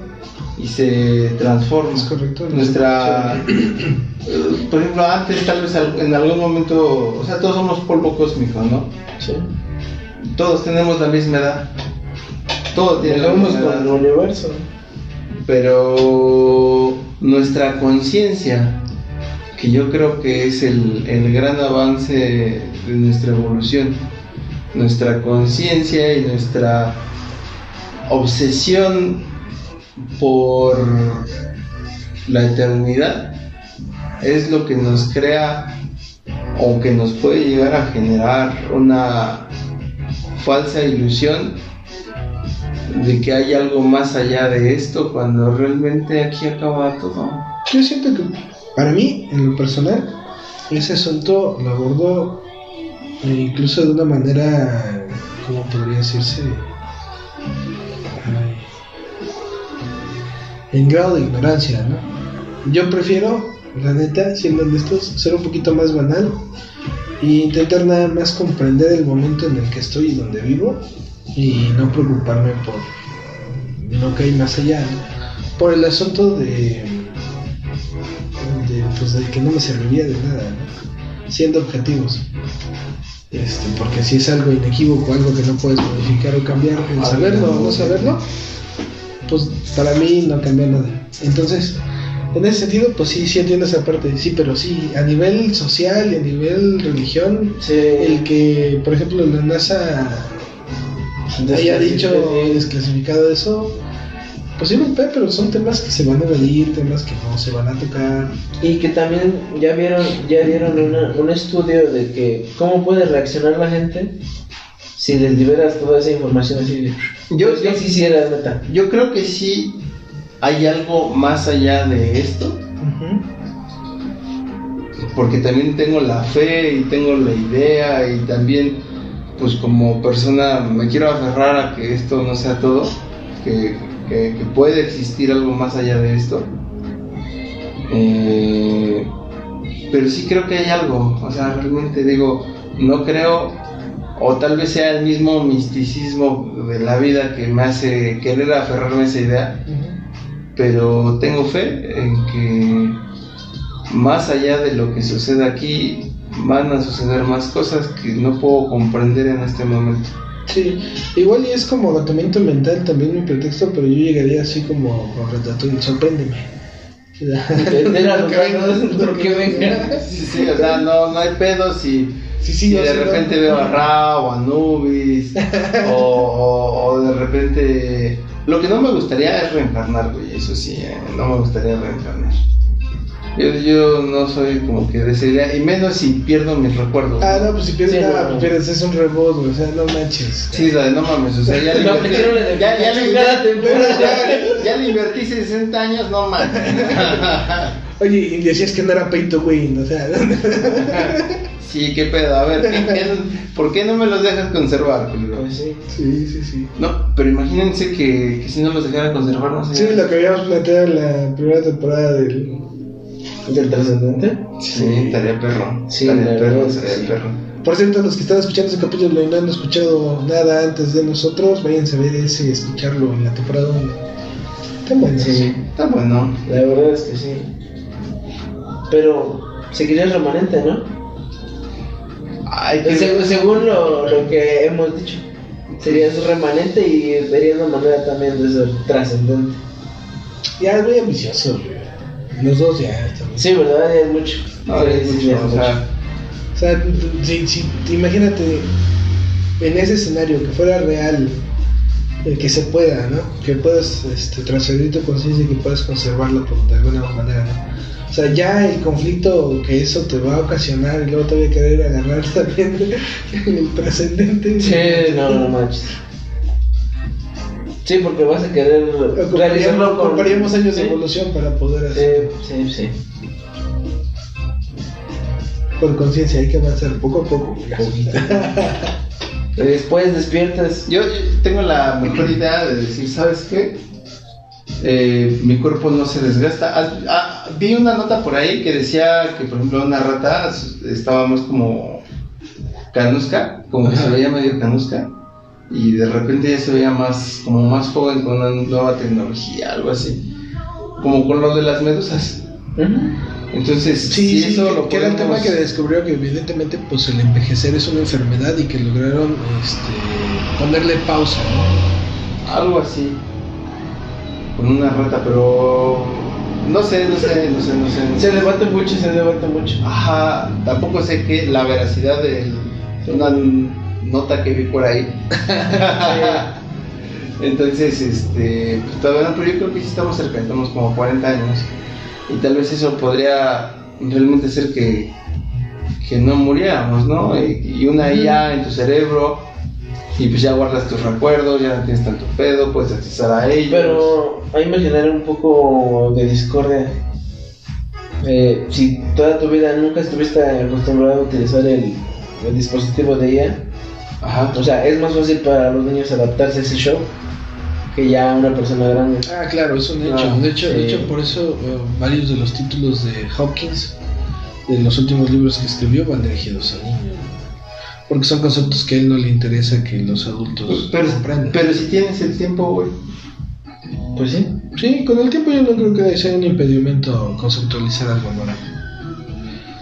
y se transforma. Es correcto. Nuestra, eh, por ejemplo, antes tal vez en algún momento, o sea, todos somos polvo cósmico, ¿no? Sí. Todos tenemos la misma edad. Todos tienen la misma con el edad. universo. Pero nuestra conciencia, que yo creo que es el, el gran avance de nuestra evolución, nuestra conciencia y nuestra obsesión por la eternidad es lo que nos crea o que nos puede llegar a generar una falsa ilusión de que hay algo más allá de esto cuando realmente aquí acaba todo. Yo siento que, para mí, en lo personal, ese asunto lo abordó eh, incluso de una manera, ¿cómo podría decirse? En grado de ignorancia, ¿no? Yo prefiero, la neta, siendo honestos, ser un poquito más banal e intentar nada más comprender el momento en el que estoy y donde vivo y no preocuparme por lo que hay más allá, ¿no? por el asunto de, de, pues, de que no me serviría de nada, ¿no? siendo objetivos. Este, porque si es algo inequívoco, algo que no puedes modificar o cambiar, el saberlo o no saberlo, pues para mí no cambia nada. Entonces, en ese sentido, pues sí, sí entiendo esa parte, sí, pero sí, a nivel social y a nivel religión, Sí. el que, por ejemplo, la NASA haya dicho desclasificado eso, pues sí, pero son temas que se van a evadir, temas que no se van a tocar. Y que también ya vieron, ya dieron una- un estudio de que cómo puede reaccionar la gente si les liberas toda esa información así. Yo- Pues, yo sí hiciera neta. Yo creo que sí hay algo más allá de esto, porque también tengo la fe y tengo la idea y también pues como persona me quiero aferrar a que esto no sea todo, que, que- que puede existir algo más allá de esto. Eh, pero sí creo que hay algo, o sea, realmente digo, no creo, o tal vez sea el mismo misticismo de la vida que me hace querer aferrarme a esa idea, pero tengo fe en que más allá de lo que sucede aquí, van a suceder más cosas que no puedo comprender en este momento. Sí, igual y es como agotamiento mental también mi pretexto, pero yo llegaría así como con Ratatouille, sorpréndeme. Era los datos porque venga. Sí, sí, o sea, no, no hay pedo si, Sí, o de repente veo a Ra o a Nubis o, o, o de repente... Lo que no me gustaría es reencarnar, güey, eso sí, eh, no me gustaría reencarnar. Yo, yo no soy como que de esa idea, y menos si pierdo mis recuerdos. Ah, no, pues si pierdes Sí, nada, no, no. pues pierdes, es un reboot, güey, o sea, no manches. Sí, la de no mames, o sea, ya le invertí, ya, ya le ya, ya le invertí 60 años, no mames. Oye, y decías que no era pay to win, o sea, Sí, qué pedo, a ver, ¿qué- qué- ¿por qué no me los dejas conservar, culero? Pues sí. sí, sí, sí. No, pero imagínense que, que si no los dejara conservar, no sé. Sí, lo que habíamos planteado en la primera temporada del... ¿Del trascendente? Sí, estaría perro. Sí, estaría perro, estaría sí. perro. Por cierto, los que están escuchando ese capítulo y no han escuchado nada antes de nosotros, váyanse a ver ese y escucharlo en la temporada 1. Están buenos. Sí. Está bueno. La verdad es que sí. Pero seguiría el remanente, ¿no? Ay, Se- según lo, lo que hemos dicho. Sería su remanente y vería una manera también de ser trascendente. Ya es muy ambicioso, güey. Los dos ya están. Sí, ¿verdad? Ya es mucho. No, Sí, es sí, mucho, ya es o mucho. sea, O sea, si, si- imagínate en ese escenario que fuera real, el que se pueda, ¿no? Que puedas este, trascender tu conciencia y que puedas conservarla por, de alguna manera, ¿no? O sea, ya el conflicto que eso te va a ocasionar y luego te voy a querer agarrar también el trascendente. Sí, no, no manches. Sí, porque vas a querer realizarlo con... ocuparíamos años de evolución para poder hacer Sí, sí, sí. con conciencia, hay que avanzar poco a poco. Y después despiertas. yo, yo tengo la mejor idea de decir, ¿sabes qué? Eh, mi cuerpo no se desgasta. Vi una nota por ahí que decía que, por ejemplo, una rata estaba más como canusca, como que se veía medio canusca, y de repente ya se veía más, como más joven con una nueva tecnología, algo así, como con lo de las medusas. Entonces, Sí, si sí, eso que, lo que era el tema que descubrió que evidentemente pues el envejecer es una enfermedad y que lograron este, ponerle pausa, ¿no? Algo así. Con una rata, pero. No sé, no sé, no sé, no sé. Se debate mucho, se debate mucho. Ajá, tampoco sé qué la veracidad de una nota que vi por ahí. Entonces, este, pues todavía no, pero yo creo que sí estamos cerca, estamos como 40 años. Y tal vez eso podría realmente ser que, que no muriéramos, ¿no? Y, y una IA en tu cerebro, y pues ya guardas tus recuerdos, ya no tienes tanto pedo, puedes accesar a ellos. Pero ahí me genera un poco de discordia. Eh, si toda tu vida nunca estuviste acostumbrado a utilizar el, el dispositivo de IA, Ajá. o sea, es más fácil para los niños adaptarse a ese show que ya una persona grande. Ah, claro, es un hecho. Ah, de, hecho de hecho, por eso eh, varios de los títulos de Hopkins, de los últimos libros que escribió, van dirigidos a niños. Porque son conceptos que a él no le interesa que los adultos Pero, comprendan. pero si tienes el tiempo, güey. Pues sí. sí, con el tiempo yo no creo que sea un impedimento conceptualizar algo nuevo.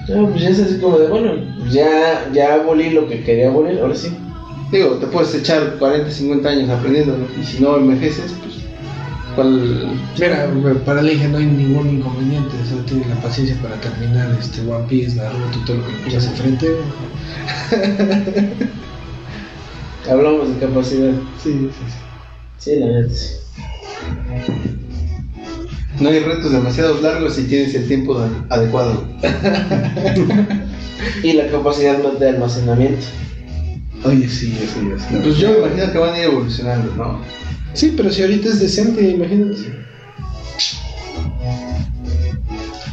No, pues ya es así como de, bueno, pues ya, ya abolí lo que quería abolir, ahora sí. Digo, te puedes echar 40, 50 años aprendiendo, ¿no? Y si no envejeces, ¿Cuál.? Mira, para el Inge no hay ningún inconveniente, solo tiene la paciencia para terminar este One Piece, Naruto y todo lo que le enfrente. Hablamos de capacidad. Sí, sí, Sí, la neta. sí. No hay retos demasiado largos si tienes el tiempo de- adecuado. Y la capacidad de almacenamiento. sí. Oye, sí, eso ya. Pues yo me imagino que van a ir evolucionando, ¿no? Sí, pero si ahorita es decente, imagínate.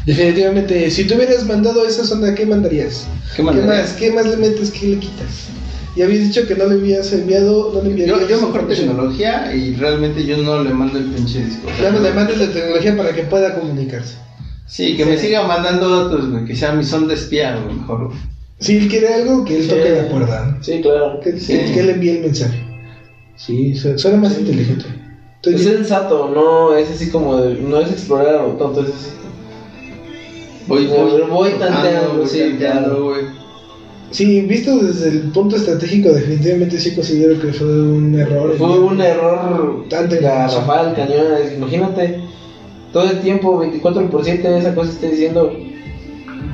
Definitivamente, si tú hubieras mandado esa sonda, ¿qué mandarías? ¿Qué mandarías? más? ¿Qué más le metes? ¿Qué le quitas? Y habías dicho que no le habías enviado, no le enviarías. Yo, yo mejor tecnología y realmente yo no le mando el pinche disco. Ya no le mandes la tecnología para que pueda comunicarse. Sí, que me siga mandando datos, güey, que sea mi sonda espía, güey, mejor. Si él quiere algo, que él Sí. toque la cuerda. Sí, claro. Que, Sí. que- que él envíe el mensaje. Sí, su- suena más inteligente. Estoy Es sensato, no es así como de, no es explorar o tanto, es así. Voy, Voy- voy, voy tanteando, sí, tanteando, güey. Sí, visto desde el punto estratégico, definitivamente sí considero que fue un error. Fue un error Tanta garrafal, cañón. Imagínate todo el tiempo, 24 por 7, esa cosa esté diciendo,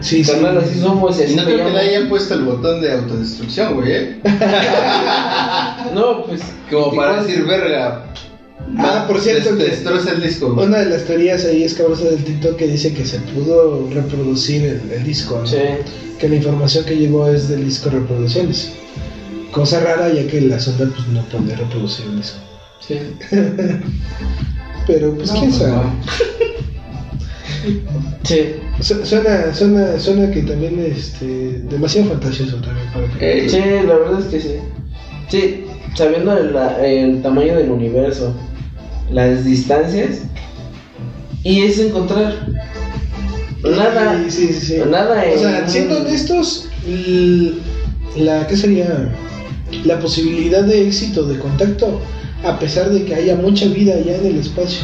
Sí, sí. carnal, así somos así Y no creo que llamo". le hayan puesto el botón de autodestrucción, güey, ¿eh? No, pues. Como para 24. decir, verga. Ah, por cierto Des- que- Destroza el disco, güey. Una de las teorías ahí escabrosas del TikTok que dice que se pudo reproducir el, el disco, ¿no? Sí. que la información que llegó es del disco reproducciones. Cosa rara ya que la sonda pues no puede reproducir el disco. Sí. Pero pues No, quién pues, sabe. no. Sí. Su- Suena, suena, suena que también este demasiado fantasioso también para que- Eh, Sí, la verdad es que sí. Sí, sabiendo el, el tamaño del universo, las distancias, y es encontrar nada, Sí, sí, sí, sí. nada O sea, en- siendo honestos, la ¿qué sería? La posibilidad de éxito de contacto, a pesar de que haya mucha vida allá en el espacio,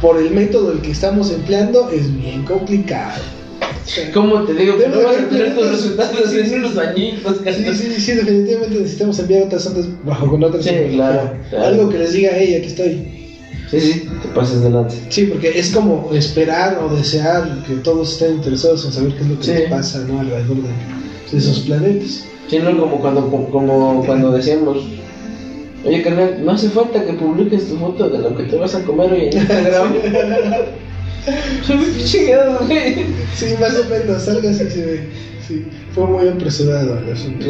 por el método el que estamos empleando, es bien complicado. ¿Cómo te digo? No vas a tener resultados Sí, sí, en sí. unos añitos, Sí, carnal. sí, sí, definitivamente necesitamos enviar otras ondas bajo con otras Sí, claro, claro. Algo que les diga, hey, aquí estoy. Sí, sí, te pasas de lance. Sí, porque es como esperar o desear que todos estén interesados en saber qué es lo que Sí. les pasa ¿no? alrededor de, de esos planetas. Sí, no como cuando, como cuando decíamos, oye, carnal, no hace falta que publiques tu foto de lo que te vas a comer hoy en Instagram. Soy muy chingado, güey. Sí, más o menos, algo así se ve. Sí, fue muy apresurado el asunto.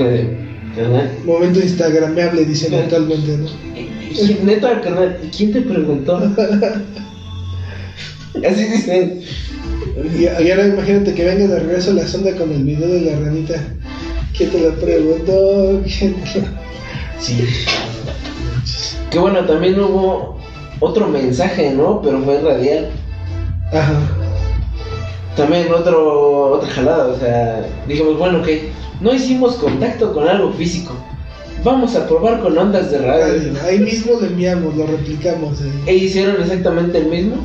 Carnal, Momento instagrameable, dicen actualmente, ¿no? y- y neta, carnal, ¿y ¿quién te preguntó? Así dicen. Y, y ahora imagínate que venga de regreso la sonda con el video de la ranita. ¿Quién te lo preguntó? ¿Quién te lo- Sí. Que bueno, también hubo otro mensaje, ¿no? Pero fue radial. Ajá. También otro, otra jalada, o sea, dijimos, bueno, que no hicimos contacto con algo físico. Vamos a probar con ondas de radio. Ahí mismo lo enviamos, lo replicamos. eh. E hicieron exactamente el mismo.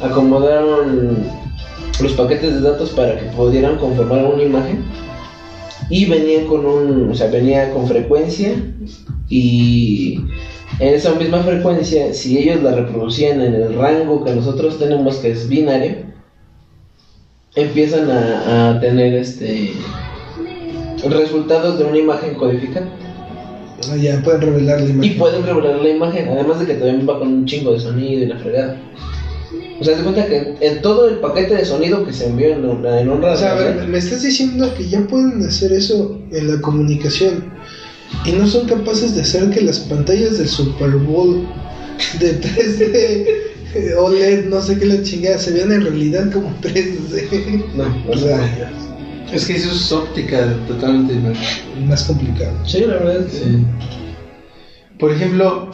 Acomodaron los paquetes de datos para que pudieran conformar una imagen. Y venía con un, o sea, venía con frecuencia. Y en esa misma frecuencia, si ellos la reproducían en el rango que nosotros tenemos, que es binario, empiezan a, a tener este resultados de una imagen codificada. Ah, ya pueden revelar la Y imagen. pueden revelar la imagen, además de que también va con un chingo de sonido y la fregada. O sea, se cuenta que en todo el paquete de sonido que se envió en, un- en un O sea, a radio, ver, me estás diciendo que ya pueden hacer eso en la comunicación y no son capaces de hacer que las pantallas del Super Bowl de 3D eh, OLED, no sé qué la chingada, se vean en realidad como 3D. no, no sé. Rayos. Es que eso es óptica totalmente diferente. Más complicado. Sí, la verdad es que Sí. Por ejemplo,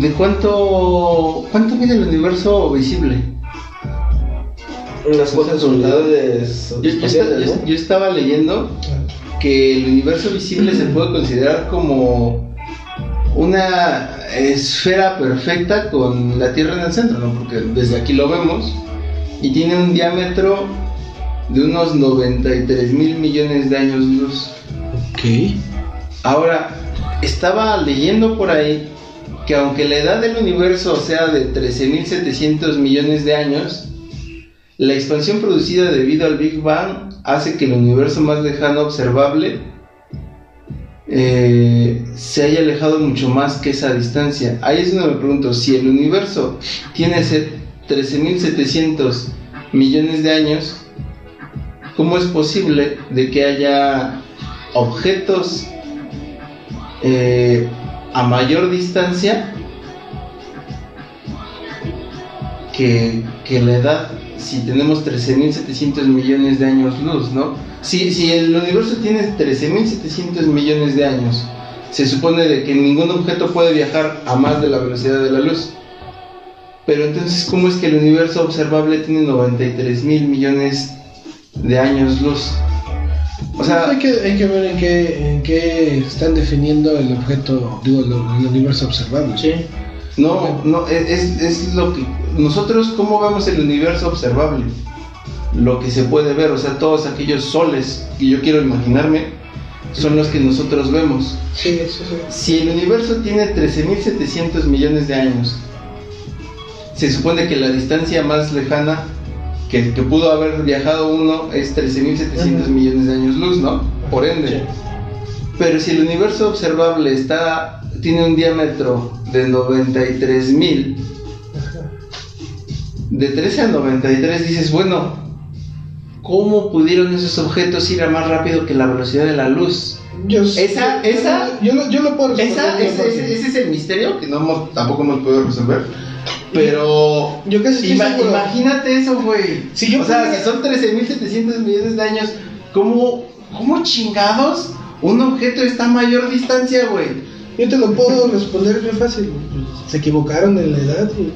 ¿de cuánto cuánto mide el universo visible? Unas cuantas unidades Yo, yo yo estaba leyendo que el universo visible se puede considerar como una esfera perfecta con la Tierra en el centro, ¿no? Porque desde aquí lo vemos y tiene un diámetro de unos 93 mil millones de años luz. Ok. Ahora, estaba leyendo por ahí que aunque la edad del universo sea de 13.700 millones de años, la expansión producida debido al Big Bang hace que el universo más lejano observable eh, se haya alejado mucho más que esa distancia. Ahí es donde me pregunto, si el universo tiene ese 13.700 millones de años, ¿cómo es posible de que haya objetos eh, a mayor distancia que, que la edad si tenemos 13.700 millones de años luz, ¿no? Si, si el universo tiene 13.700 millones de años, se supone de que ningún objeto puede viajar a más de la velocidad de la luz. Pero entonces, ¿cómo es que el universo observable tiene 93 mil millones de años luz? O sea, hay, que, hay que ver en qué, en qué están definiendo el objeto, digo, lo- el universo observable. Sí. No, no, es, es- es lo que nosotros cómo vemos el universo observable, lo que se puede ver, o sea, todos aquellos soles que yo quiero imaginarme son los que nosotros vemos. Sí, sí, sí. Si el universo tiene 13.700 millones de años se supone que la distancia más lejana que, que pudo haber viajado uno es 13.700 Ujú. millones de años luz, ¿no? Por ende. Pero si el universo observable está tiene un diámetro de 93.000, de 13 a 93 dices, bueno, ¿cómo pudieron esos objetos ir a más rápido que la velocidad de la luz? Yo, Esa- esa- Yo, yo lo puedo responder. Esa, ese, ese- ese es el misterio que no hemos- tampoco hemos podido resolver. Pero Yo casi estoy ima- seguro. imagínate eso, güey. Si yo o sea, si son 13.700 millones de años, ¿cómo, ¿cómo chingados un objeto está a mayor distancia, güey? Yo te lo puedo responder bien fácil. Se equivocaron en la edad. güey.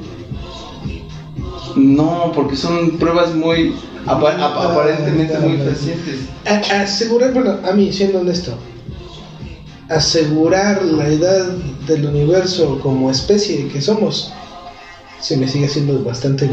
No, porque son pruebas muy apa- Ah, aparentemente ah, muy recientes. Asegurar, bueno, a mí, siendo honesto, asegurar la edad del universo como especie que somos, se me sigue siendo bastante.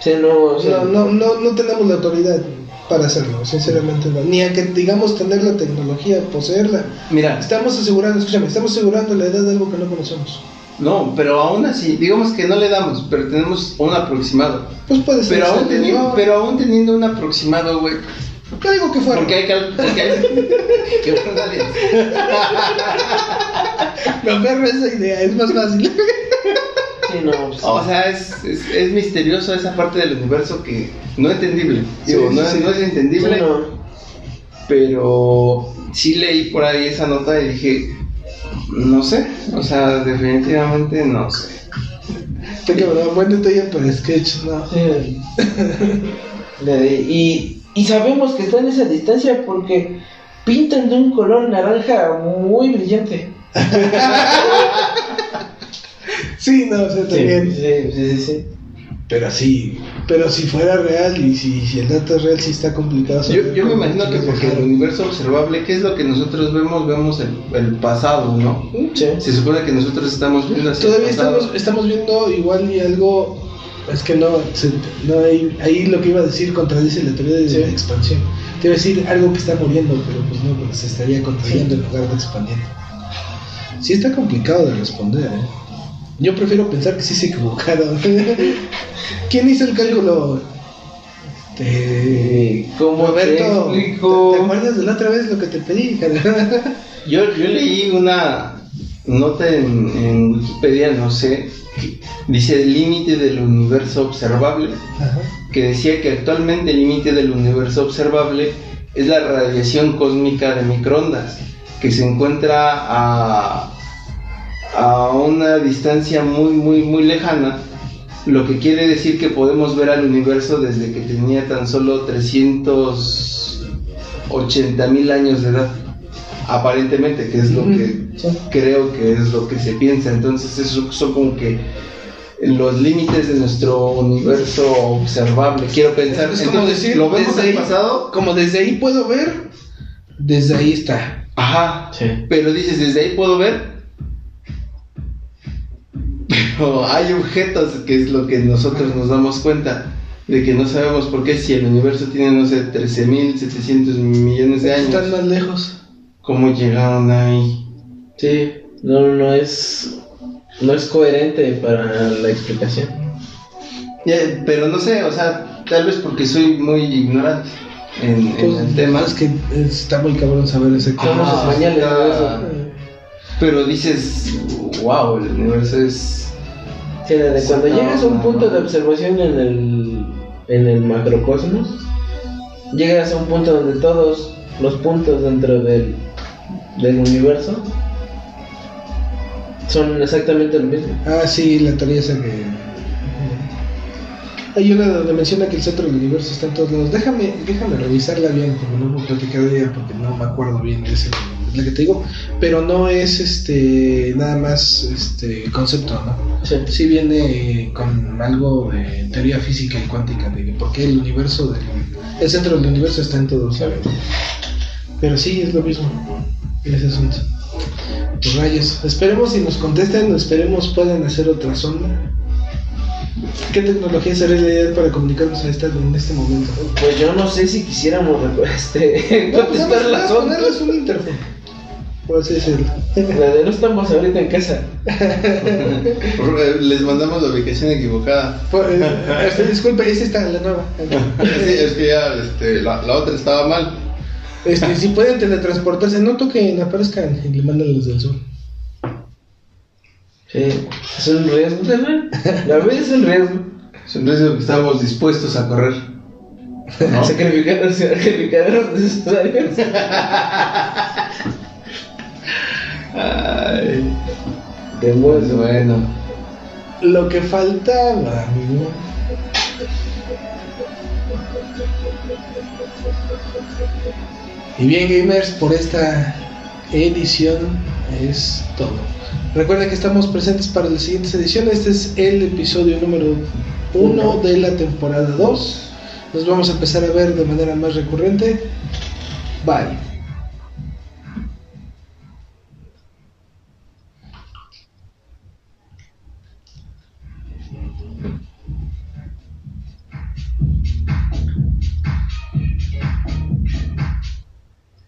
Sí, no, o sea, No, no, no, no tenemos la autoridad para hacerlo, sinceramente no. Ni a que digamos tener la tecnología, poseerla. Mira, Estamos asegurando, escúchame, estamos asegurando la edad de algo que no conocemos. no, pero aún así, digamos que no le damos, pero tenemos un aproximado. Pues puede ser. Pero aún, teniendo, pero aún teniendo un aproximado, güey. Yo digo que fuera. Porque hay cal- porque hay que nadie- Me aferro esa idea, es más fácil. sí, no, pues, O sea, es, es, es misterioso esa parte del universo que no entendible. Digo, Sí, no, sí, sí. no es sí, entendible, no. pero sí leí por ahí esa nota y dije, no sé, o sea, definitivamente no sé. Está cabrón, buen detalle para sketch, no. Y, y sabemos que está en esa distancia porque pintan de un color naranja muy brillante. Sí, no, o sea, también. Sí, sí, sí, sí. Pero sí, pero si fuera real y si, si el dato es real, sí está complicado. Yo, yo me imagino que porque el universo observable, ¿qué es lo que nosotros vemos? Vemos el, el pasado, ¿no? Sí. Se supone que nosotros estamos viendo el Todavía estamos, estamos viendo igual y algo. Es que no, se- no hay, ahí lo que iba a decir contradice la teoría de Sí. la expansión. Te iba a decir algo que está muriendo, pero pues no, porque se estaría contrayendo en lugar de expandiendo. Sí está complicado de responder, ¿eh? Yo prefiero pensar que sí se equivocaron. ¿Quién hizo el cálculo? Este, ¿Cómo Roberto, te explico? ¿te acuerdas de la otra vez lo que te pedí? Yo, yo leí una nota en, en Wikipedia, no sé, dice el límite del universo observable, Ajá. que decía que actualmente el límite del universo observable es la radiación cósmica de microondas, que se encuentra a, a una distancia muy, muy, muy lejana, lo que quiere decir que podemos ver al universo desde que tenía tan solo 380 mil años de edad, aparentemente, que es lo que Sí. creo que es lo que se piensa. Entonces, eso son como que los límites de nuestro universo observable. Quiero pensar, Es como entonces, decir, ¿lo vemos desde en ahí- pasado? Como desde ahí puedo ver, desde ahí está. Ajá. Sí. Pero dices, desde ahí puedo ver. Pero hay objetos que es lo que nosotros nos damos cuenta de que no sabemos por qué si el universo tiene, no sé, 13.700 millones de Están años. más lejos. ¿Cómo llegaron ahí? Sí, no, no es, no es coherente para la explicación. Pero no sé, o sea, tal vez porque soy muy ignorante en, en Pues, el tema. Es que está muy cabrón saber exactamente. Somos Ah. Pero dices, wow, el universo es... Sí, desde cuando llegas a un punto de observación en el, en el macrocosmos, llegas a un punto donde todos los puntos dentro del, del universo son exactamente lo mismo. Ah, sí, la teoría esa que. Hay una donde menciona que el centro del universo está en todos lados. Déjame, déjame revisarla bien, porque no hemos platicado de ella, porque no me acuerdo bien de ese, es la que te digo. Pero no es este nada más este concepto, ¿no? Sí. Sí viene con algo de teoría física y cuántica, de por qué el universo, del, el centro del universo está en todos lados. Pero sí, es lo mismo, ese asunto. Pues rayos, esperemos si nos contestan, esperemos puedan hacer otra sonda. ¿Qué tecnología sería la ideal para comunicarnos a esta, en este momento? Pues yo no sé si quisiéramos este, No, pues contestar más las ondas. un interfono. Por así decirlo. No estamos ahorita en casa. Les mandamos la ubicación equivocada. Por- eh, este, disculpe, esta está la nueva. Sí, es que ya este, la, la otra estaba mal. Este, si pueden teletransportarse, no toquen, aparezcan y le mandan los del sur. Sí, es un riesgo. La vida es un riesgo. Es un riesgo que estamos dispuestos a correr. ¿no? Sacrificar, sacrificar a los necesarios. Ay, De pues bueno. Lo que faltaba, amigo. Y bien, gamers, por esta edición es todo. Recuerden que estamos presentes para las siguientes ediciones. Este es el episodio número 1 de la temporada 2. Nos vamos a empezar a ver de manera más recurrente. Bye.